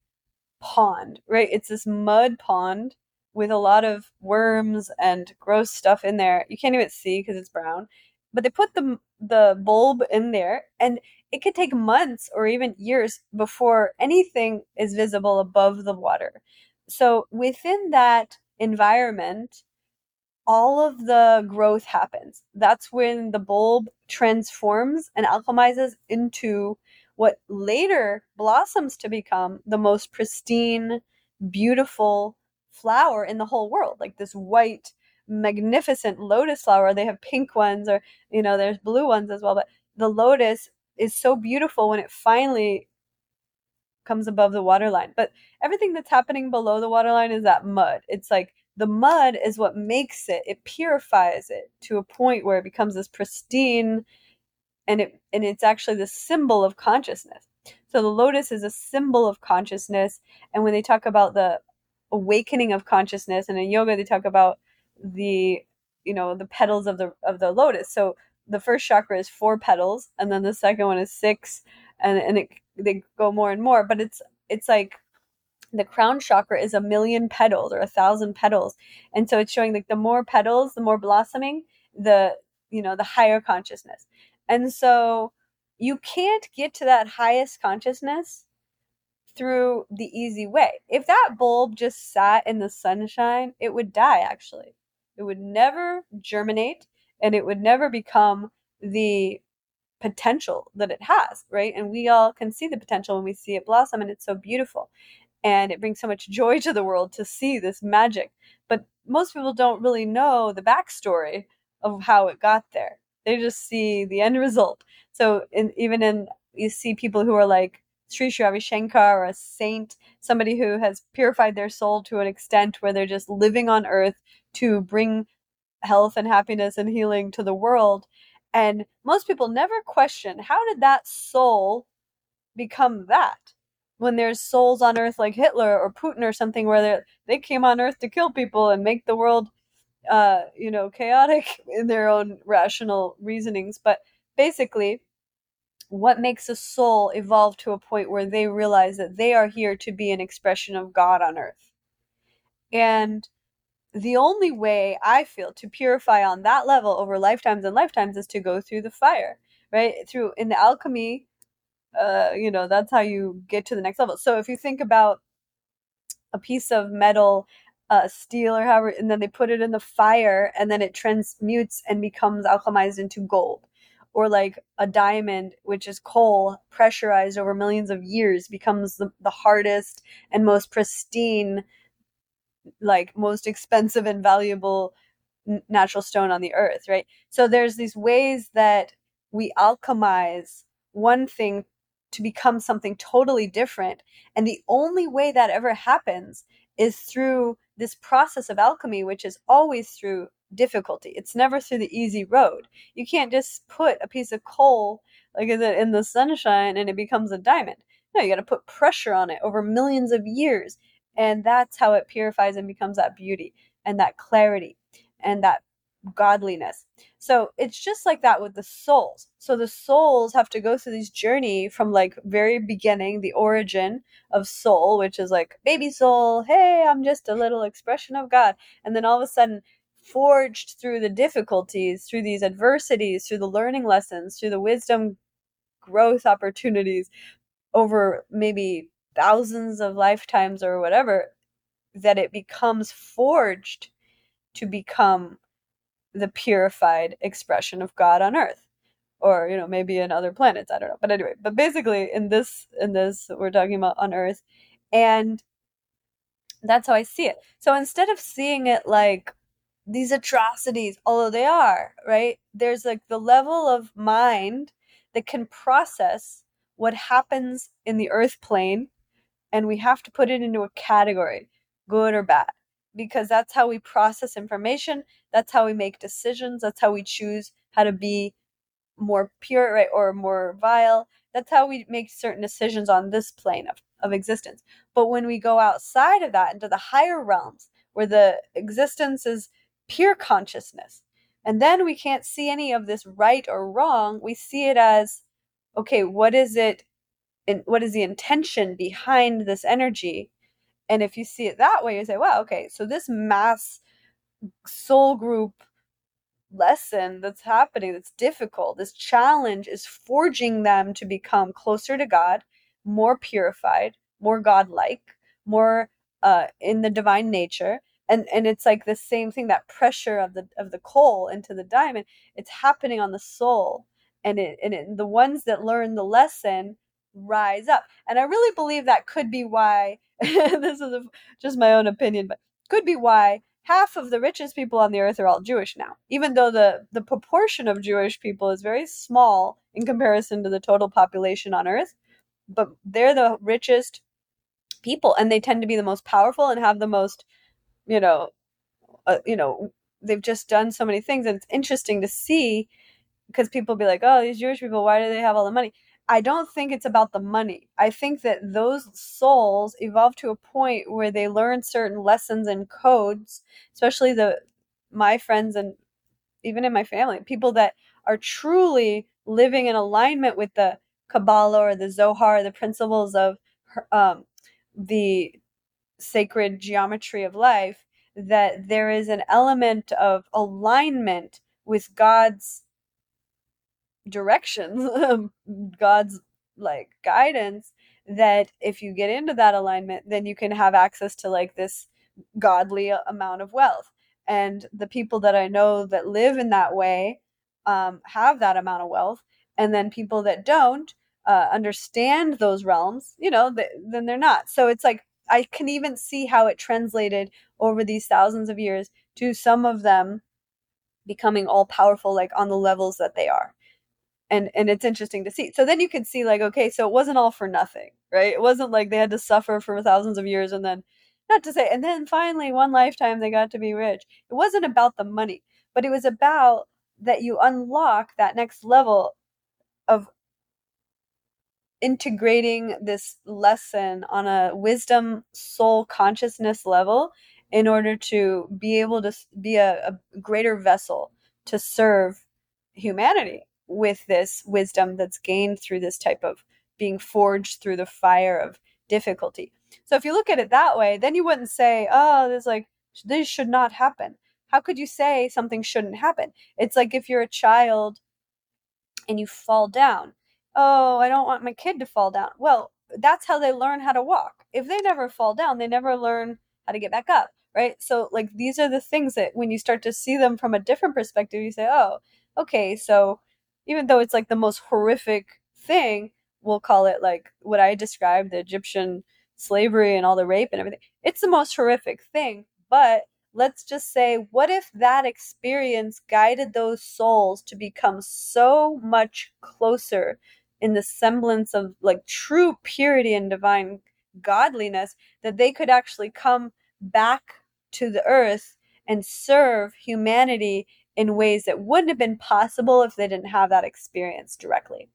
pond, right? It's this mud pond with a lot of worms and gross stuff in there. You can't even see because it's brown. But they put the the bulb in there and it could take months or even years before anything is visible above the water. So within that environment, all of the growth happens. That's when the bulb transforms and alchemizes into what later blossoms to become the most pristine, beautiful flower in the whole world. Like this white, magnificent lotus flower. They have pink ones, or, you know, there's blue ones as well. But the lotus is so beautiful when it finally comes above the waterline. But everything that's happening below the waterline is that mud. It's like the mud is what makes it, it purifies it to a point where it becomes this pristine and it and it's actually the symbol of consciousness. So the lotus is a symbol of consciousness and when they talk about the awakening of consciousness and in yoga they talk about the you know the petals of the of the lotus. So the first chakra is four petals and then the second one is six and and it they go more and more but it's it's like the crown chakra is a million petals or a thousand petals and so it's showing like the more petals the more blossoming the you know the higher consciousness and so you can't get to that highest consciousness through the easy way if that bulb just sat in the sunshine it would die actually it would never germinate and it would never become the potential that it has, right? And we all can see the potential when we see it blossom, and it's so beautiful. And it brings so much joy to the world to see this magic. But most people don't really know the backstory of how it got there. They just see the end result. So, in, even in you see people who are like Sri Sri Shankar or a saint, somebody who has purified their soul to an extent where they're just living on earth to bring health and happiness and healing to the world and most people never question how did that soul become that? When there's souls on earth like Hitler or Putin or something where they came on earth to kill people and make the world uh, you know, chaotic in their own rational reasonings. But basically, what makes a soul evolve to a point where they realize that they are here to be an expression of God on earth. And the only way I feel to purify on that level over lifetimes and lifetimes is to go through the fire, right? Through in the alchemy, uh, you know, that's how you get to the next level. So if you think about a piece of metal, uh, steel or however, and then they put it in the fire and then it transmutes and becomes alchemized into gold. Or like a diamond, which is coal pressurized over millions of years, becomes the, the hardest and most pristine like most expensive and valuable natural stone on the earth, right? So there's these ways that we alchemize one thing to become something totally different. And the only way that ever happens is through this process of alchemy, which is always through difficulty. It's never through the easy road. You can't just put a piece of coal like in the, in the sunshine and it becomes a diamond. No, you got to put pressure on it over millions of years. And that's how it purifies and becomes that beauty and that clarity and that godliness. So it's just like that with the souls. So the souls have to go through this journey from like very beginning, the origin of soul, which is like baby soul, hey, I'm just a little expression of God. And then all of a sudden, forged through the difficulties, through these adversities, through the learning lessons, through the wisdom growth opportunities over maybe thousands of lifetimes or whatever that it becomes forged to become the purified expression of God on earth. Or you know maybe in other planets i don't know. But anyway but basically in this in this we're talking about on earth and that's how i see it. So instead of seeing it like these atrocities although they are right there's like the level of mind that can process what happens in the earth plane and we have to put it into a category, good or bad, because that's how we process information. That's how we make decisions. That's how we choose how to be more pure right, or more vile. That's how we make certain decisions on this plane of, of existence. But when we go outside of that into the higher realms where the existence is pure consciousness. And then we can't see any of this right or wrong. We see it as okay, what is it? In, what is the intention behind this energy? And if you see it that way, you say, wow, okay, so this mass soul group lesson that's happening that's difficult, this challenge is forging them to become closer to God, more purified, more godlike, more uh, in the divine nature. And and it's like the same thing that pressure of the of the coal into the diamond. It's happening on the soul, and it and it, the ones that learn the lesson rise up. And I really believe that could be why this is a, just my own opinion, but could be why half of the richest people on the earth are all Jewish now, even though the, the proportion of Jewish people is very small in comparison to the total population on earth. But they're the richest people, and they tend to be the most powerful and have the most, you know, uh, you know, they've just done so many things, and it's interesting to see because people be like, "Oh, these Jewish people, why do they have all the money?" I don't think it's about the money. I think that those souls evolve to a point where they learn certain lessons and codes, especially the my friends and even in my family, people that are truly living in alignment with the Kabbalah or the Zohar, the principles of um, the sacred geometry of life, that there is an element of alignment with God's directions, God's like guidance, that if you get into that alignment, then you can have access to like this godly amount of wealth. And the people that I know that live in that way um, have that amount of wealth. And then people that don't uh, understand those realms, you know, th- then they're not. So it's like I can even see how it translated over these thousands of years to some of them becoming all powerful, like on the levels that they are and and it's interesting to see. So then you can see like okay so it wasn't all for nothing right? It wasn't like they had to suffer for thousands of years and then not to say and then finally one lifetime they got to be rich. It wasn't about the money but it was about that you unlock that next level of integrating this lesson on a wisdom soul consciousness level in order to be able to be a, a greater vessel to serve humanity with this wisdom that's gained through this type of being forged through the fire of difficulty. So if you look at it that way, then you wouldn't say, oh, this like this should not happen. How could you say something shouldn't happen? It's like if you're a child and you fall down. Oh, I don't want my kid to fall down. Well, that's how they learn how to walk. If they never fall down, they never learn how to get back up, right? So like these are the things that when you start to see them from a different perspective, you say, "Oh, okay, so even though it's like the most horrific thing, we'll call it like what I described the Egyptian slavery and all the rape and everything. It's the most horrific thing, but let's just say, what if that experience guided those souls to become so much closer in the semblance of like true purity and divine godliness that they could actually come back to the earth and serve humanity in ways that wouldn't have been possible if they didn't have that experience directly.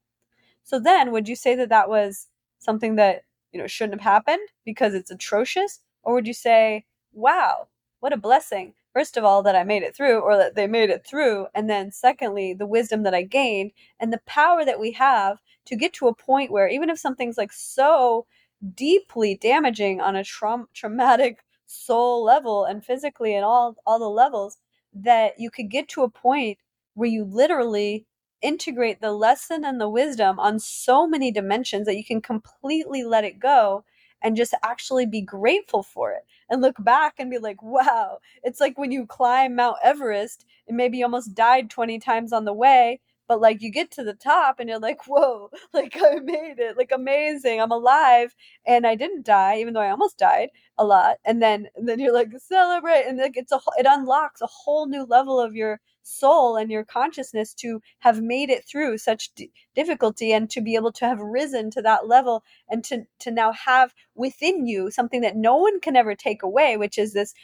So then, would you say that that was something that, you know, shouldn't have happened because it's atrocious? Or would you say, wow, what a blessing, first of all, that I made it through or that they made it through. And then, secondly, the wisdom that I gained and the power that we have to get to a point where even if something's like so deeply damaging on a tra- traumatic soul level and physically and all all the levels that you could get to a point where you literally integrate the lesson and the wisdom on so many dimensions that you can completely let it go and just actually be grateful for it and look back and be like, wow. It's like when you climb Mount Everest and maybe you almost died 20 times on the way, but like you get to the top and you're like, whoa, like I made it, like amazing, I'm alive and I didn't die, even though I almost died a lot. And then and then you're like celebrate, and like it's a it unlocks a whole new level of your soul and your consciousness to have made it through such d- difficulty and to be able to have risen to that level and to to now have within you something that no one can ever take away which is this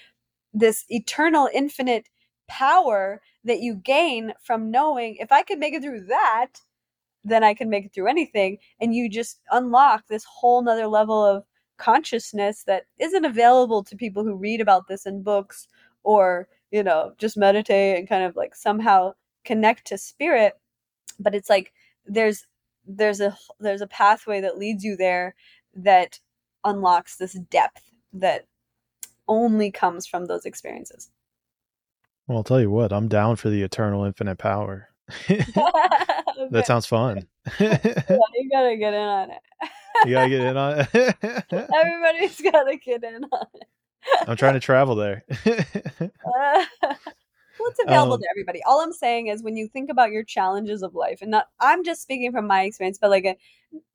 this eternal infinite power that you gain from knowing if I can make it through that, then I can make it through anything. And you just unlock this whole nother level of consciousness that isn't available to people who read about this in books or you know, just meditate and kind of like somehow connect to spirit. But it's like there's there's a there's a pathway that leads you there that unlocks this depth that only comes from those experiences. Well, I'll tell you what, I'm down for the eternal infinite power. that sounds fun. yeah, you gotta get in on it. you gotta get in on it. Everybody's gotta get in on it. I'm trying to travel there. Uh, well, it's available um, to everybody. All I'm saying is when you think about your challenges of life, and not, I'm just speaking from my experience, but like a,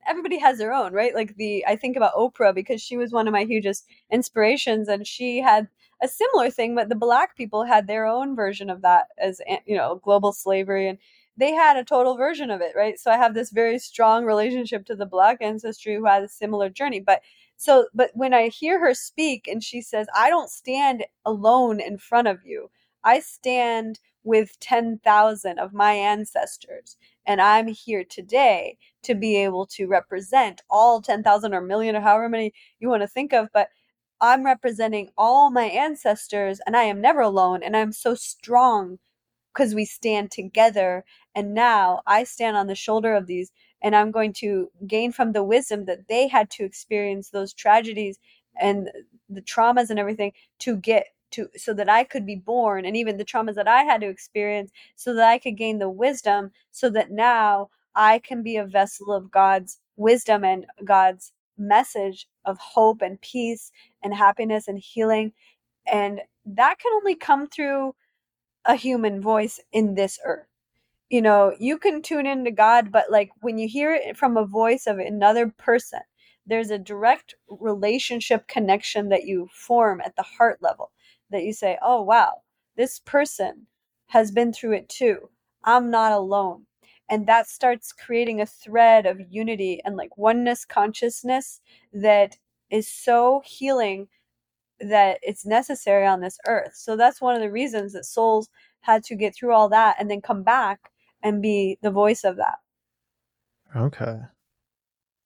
everybody has their own, right? Like the, I think about Oprah because she was one of my hugest inspirations, and she had a similar thing, but the black people had their own version of that as eh, you know global slavery and they had a total version of it, right? So I have this very strong relationship to the black ancestry who had a similar journey. But so, but when I hear her speak and she says, I don't stand alone in front of you, I stand with 10,000 of my ancestors. And I'm here today to be able to represent all 10,000 or million or however many you want to think of. But I'm representing all my ancestors and I am never alone. And I'm so strong because we stand together. And now I stand on the shoulder of these and I'm going to gain from the wisdom that they had to experience those tragedies and the traumas and everything to get to so that I could be born and even the traumas that I had to experience so that I could gain the wisdom so that now I can be a vessel of God's wisdom and God's message of hope and peace and happiness and healing and that can only come through a human voice in this earth. You know, you can tune into God, but like when you hear it from a voice of another person, there's a direct relationship connection that you form at the heart level that you say, oh, wow, this person has been through it too. I'm not alone. And that starts creating a thread of unity and like oneness consciousness that is so healing that it's necessary on this earth. So that's one of the reasons that souls had to get through all that and then come back and be the voice of that. Okay.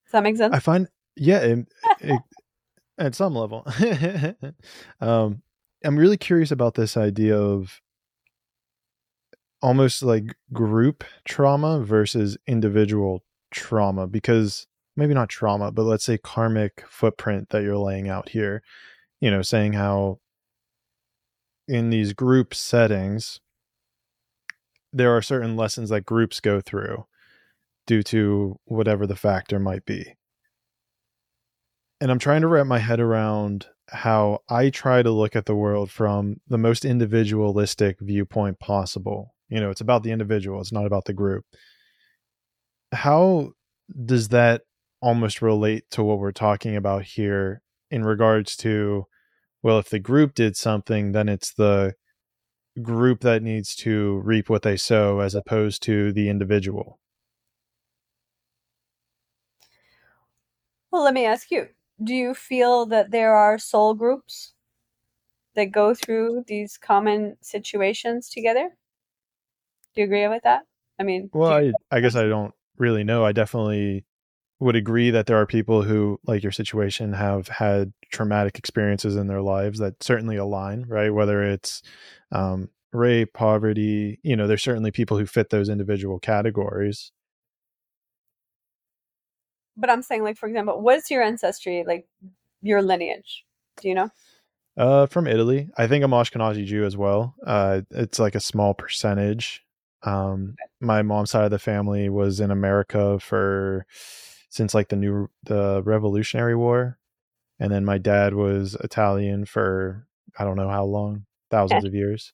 Does that make sense? I find, yeah, it, it, at some level. um, I'm really curious about this idea of almost like group trauma versus individual trauma because maybe not trauma, but let's say karmic footprint that you're laying out here you know, saying how in these group settings, there are certain lessons that groups go through due to whatever the factor might be. And I'm trying to wrap my head around how I try to look at the world from the most individualistic viewpoint possible. You know, it's about the individual, it's not about the group. How does that almost relate to what we're talking about here in regards to well if the group did something then it's the group that needs to reap what they sow as opposed to the individual well let me ask you do you feel that there are soul groups that go through these common situations together do you agree with that i mean well I, I guess i don't really know i definitely would agree that there are people who, like your situation, have had traumatic experiences in their lives that certainly align, right? Whether it's um, rape, poverty, you know, there's certainly people who fit those individual categories. But I'm saying, like, for example, what's your ancestry, like your lineage? Do you know? Uh, from Italy. I think I'm Ashkenazi Jew as well. Uh, it's like a small percentage. Um, my mom's side of the family was in America for since like the new the Revolutionary War, and then my dad was Italian for I don't know how long, thousands of years.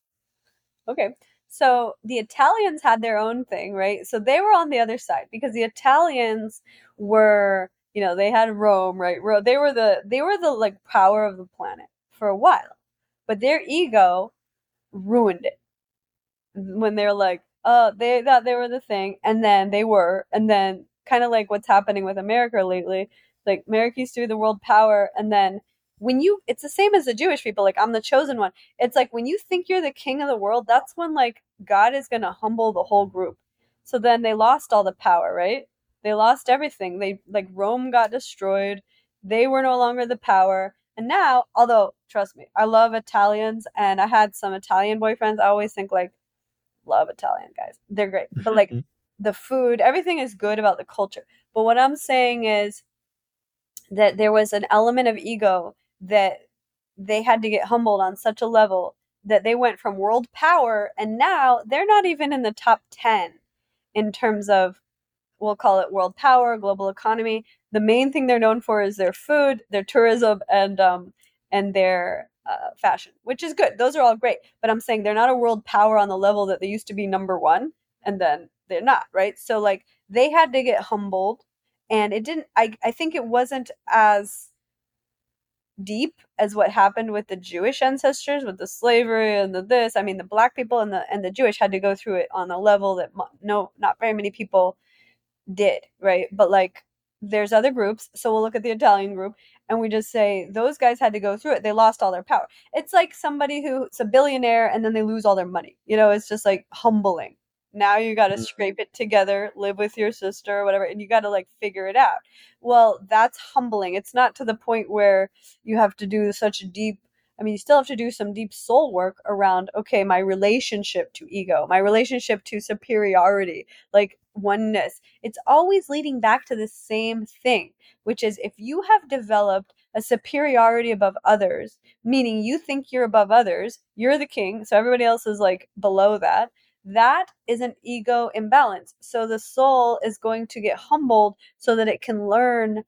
Okay. So the Italians had their own thing, right? So they were on the other side because the Italians were, you know, they had Rome, right? Rome, They were the they were the like power of the planet for a while. But their ego ruined it. When they're like, oh, they thought they were the thing, and then they were, and then kind of like what's happening with America lately. Like America used to be the world power, and then when you, it's the same as the Jewish people. Like I'm the chosen one. It's like when you think you're the king of the world, that's when like God is gonna humble the whole group. So then they lost all the power, right? They lost everything. They like Rome got destroyed. They were no longer the power. And now, although trust me, I love Italians and I had some Italian boyfriends. I always think like love Italian guys. They're great. But like the food, everything is good about the culture. But what I'm saying is that there was an element of ego that they had to get humbled on such a level that they went from world power and now they're not even in the top 10 in terms of we'll call it world power global economy the main thing they're known for is their food their tourism and um and their uh, fashion which is good those are all great but i'm saying they're not a world power on the level that they used to be number one and then they're not right so like they had to get humbled and it didn't i i think it wasn't as deep as what happened with the Jewish ancestors with the slavery and the this. I mean, the black people and the and the Jewish had to go through it on a level that no, not very many people did, right? But like, there's other groups. So we'll look at the Italian group and we just say those guys had to go through it. They lost all their power. It's like somebody who's a billionaire and then they lose all their money. You know, it's just like humbling. Now you got to mm-hmm. scrape it together, live with your sister or whatever, and you got to like figure it out. Well, that's humbling. It's not to the point where you have to do such a deep I mean, you still have to do some deep soul work around, okay, my relationship to ego, my relationship to superiority, like oneness. It's always leading back to the same thing, which is if you have developed a superiority above others, meaning you think you're above others, you're the king, so everybody else is like below that, that is an ego imbalance. So the soul is going to get humbled so that it can learn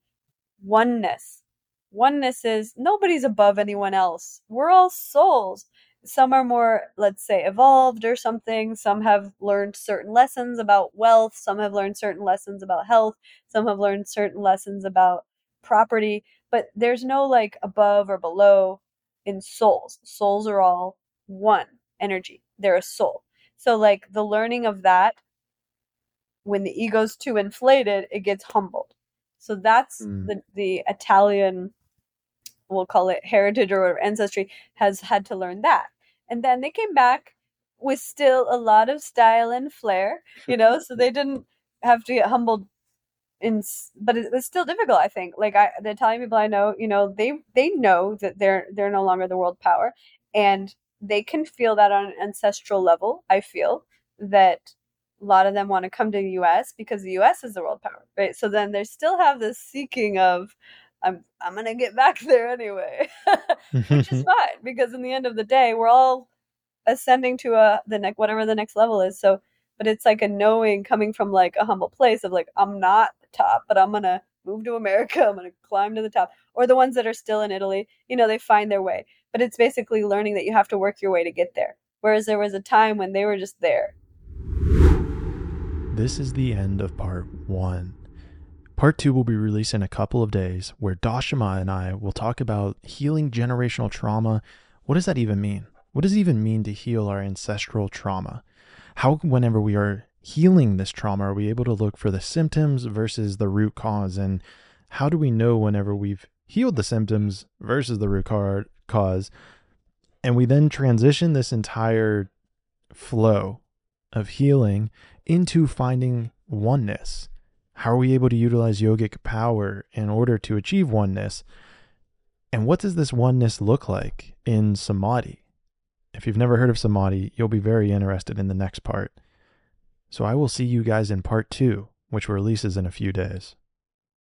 oneness. Oneness is nobody's above anyone else. We're all souls. Some are more, let's say, evolved or something. Some have learned certain lessons about wealth. Some have learned certain lessons about health. Some have learned certain lessons about property. But there's no like above or below in souls. Souls are all one energy. They're a soul. So like the learning of that when the ego's too inflated, it gets humbled. So that's mm. the the Italian we'll call it heritage or ancestry has had to learn that. And then they came back with still a lot of style and flair, you know, so they didn't have to get humbled in but it was still difficult i think like i the italian people i know you know they they know that they're they're no longer the world power and they can feel that on an ancestral level. I feel that a lot of them want to come to the US because the US is the world power, right? So then they still have this seeking of I'm I'm going to get back there anyway. Which is fine because in the end of the day, we're all ascending to a the next whatever the next level is. So but it's like a knowing coming from like a humble place of like I'm not the top, but I'm going to move to America, I'm going to climb to the top. Or the ones that are still in Italy, you know, they find their way but it's basically learning that you have to work your way to get there. Whereas there was a time when they were just there. This is the end of part one. Part two will be released in a couple of days, where Dashama and I will talk about healing generational trauma. What does that even mean? What does it even mean to heal our ancestral trauma? How, whenever we are healing this trauma, are we able to look for the symptoms versus the root cause? And how do we know whenever we've healed the symptoms versus the root cause. And we then transition this entire flow of healing into finding oneness. How are we able to utilize yogic power in order to achieve oneness? And what does this oneness look like in samadhi? If you've never heard of samadhi, you'll be very interested in the next part. So I will see you guys in part two, which releases in a few days.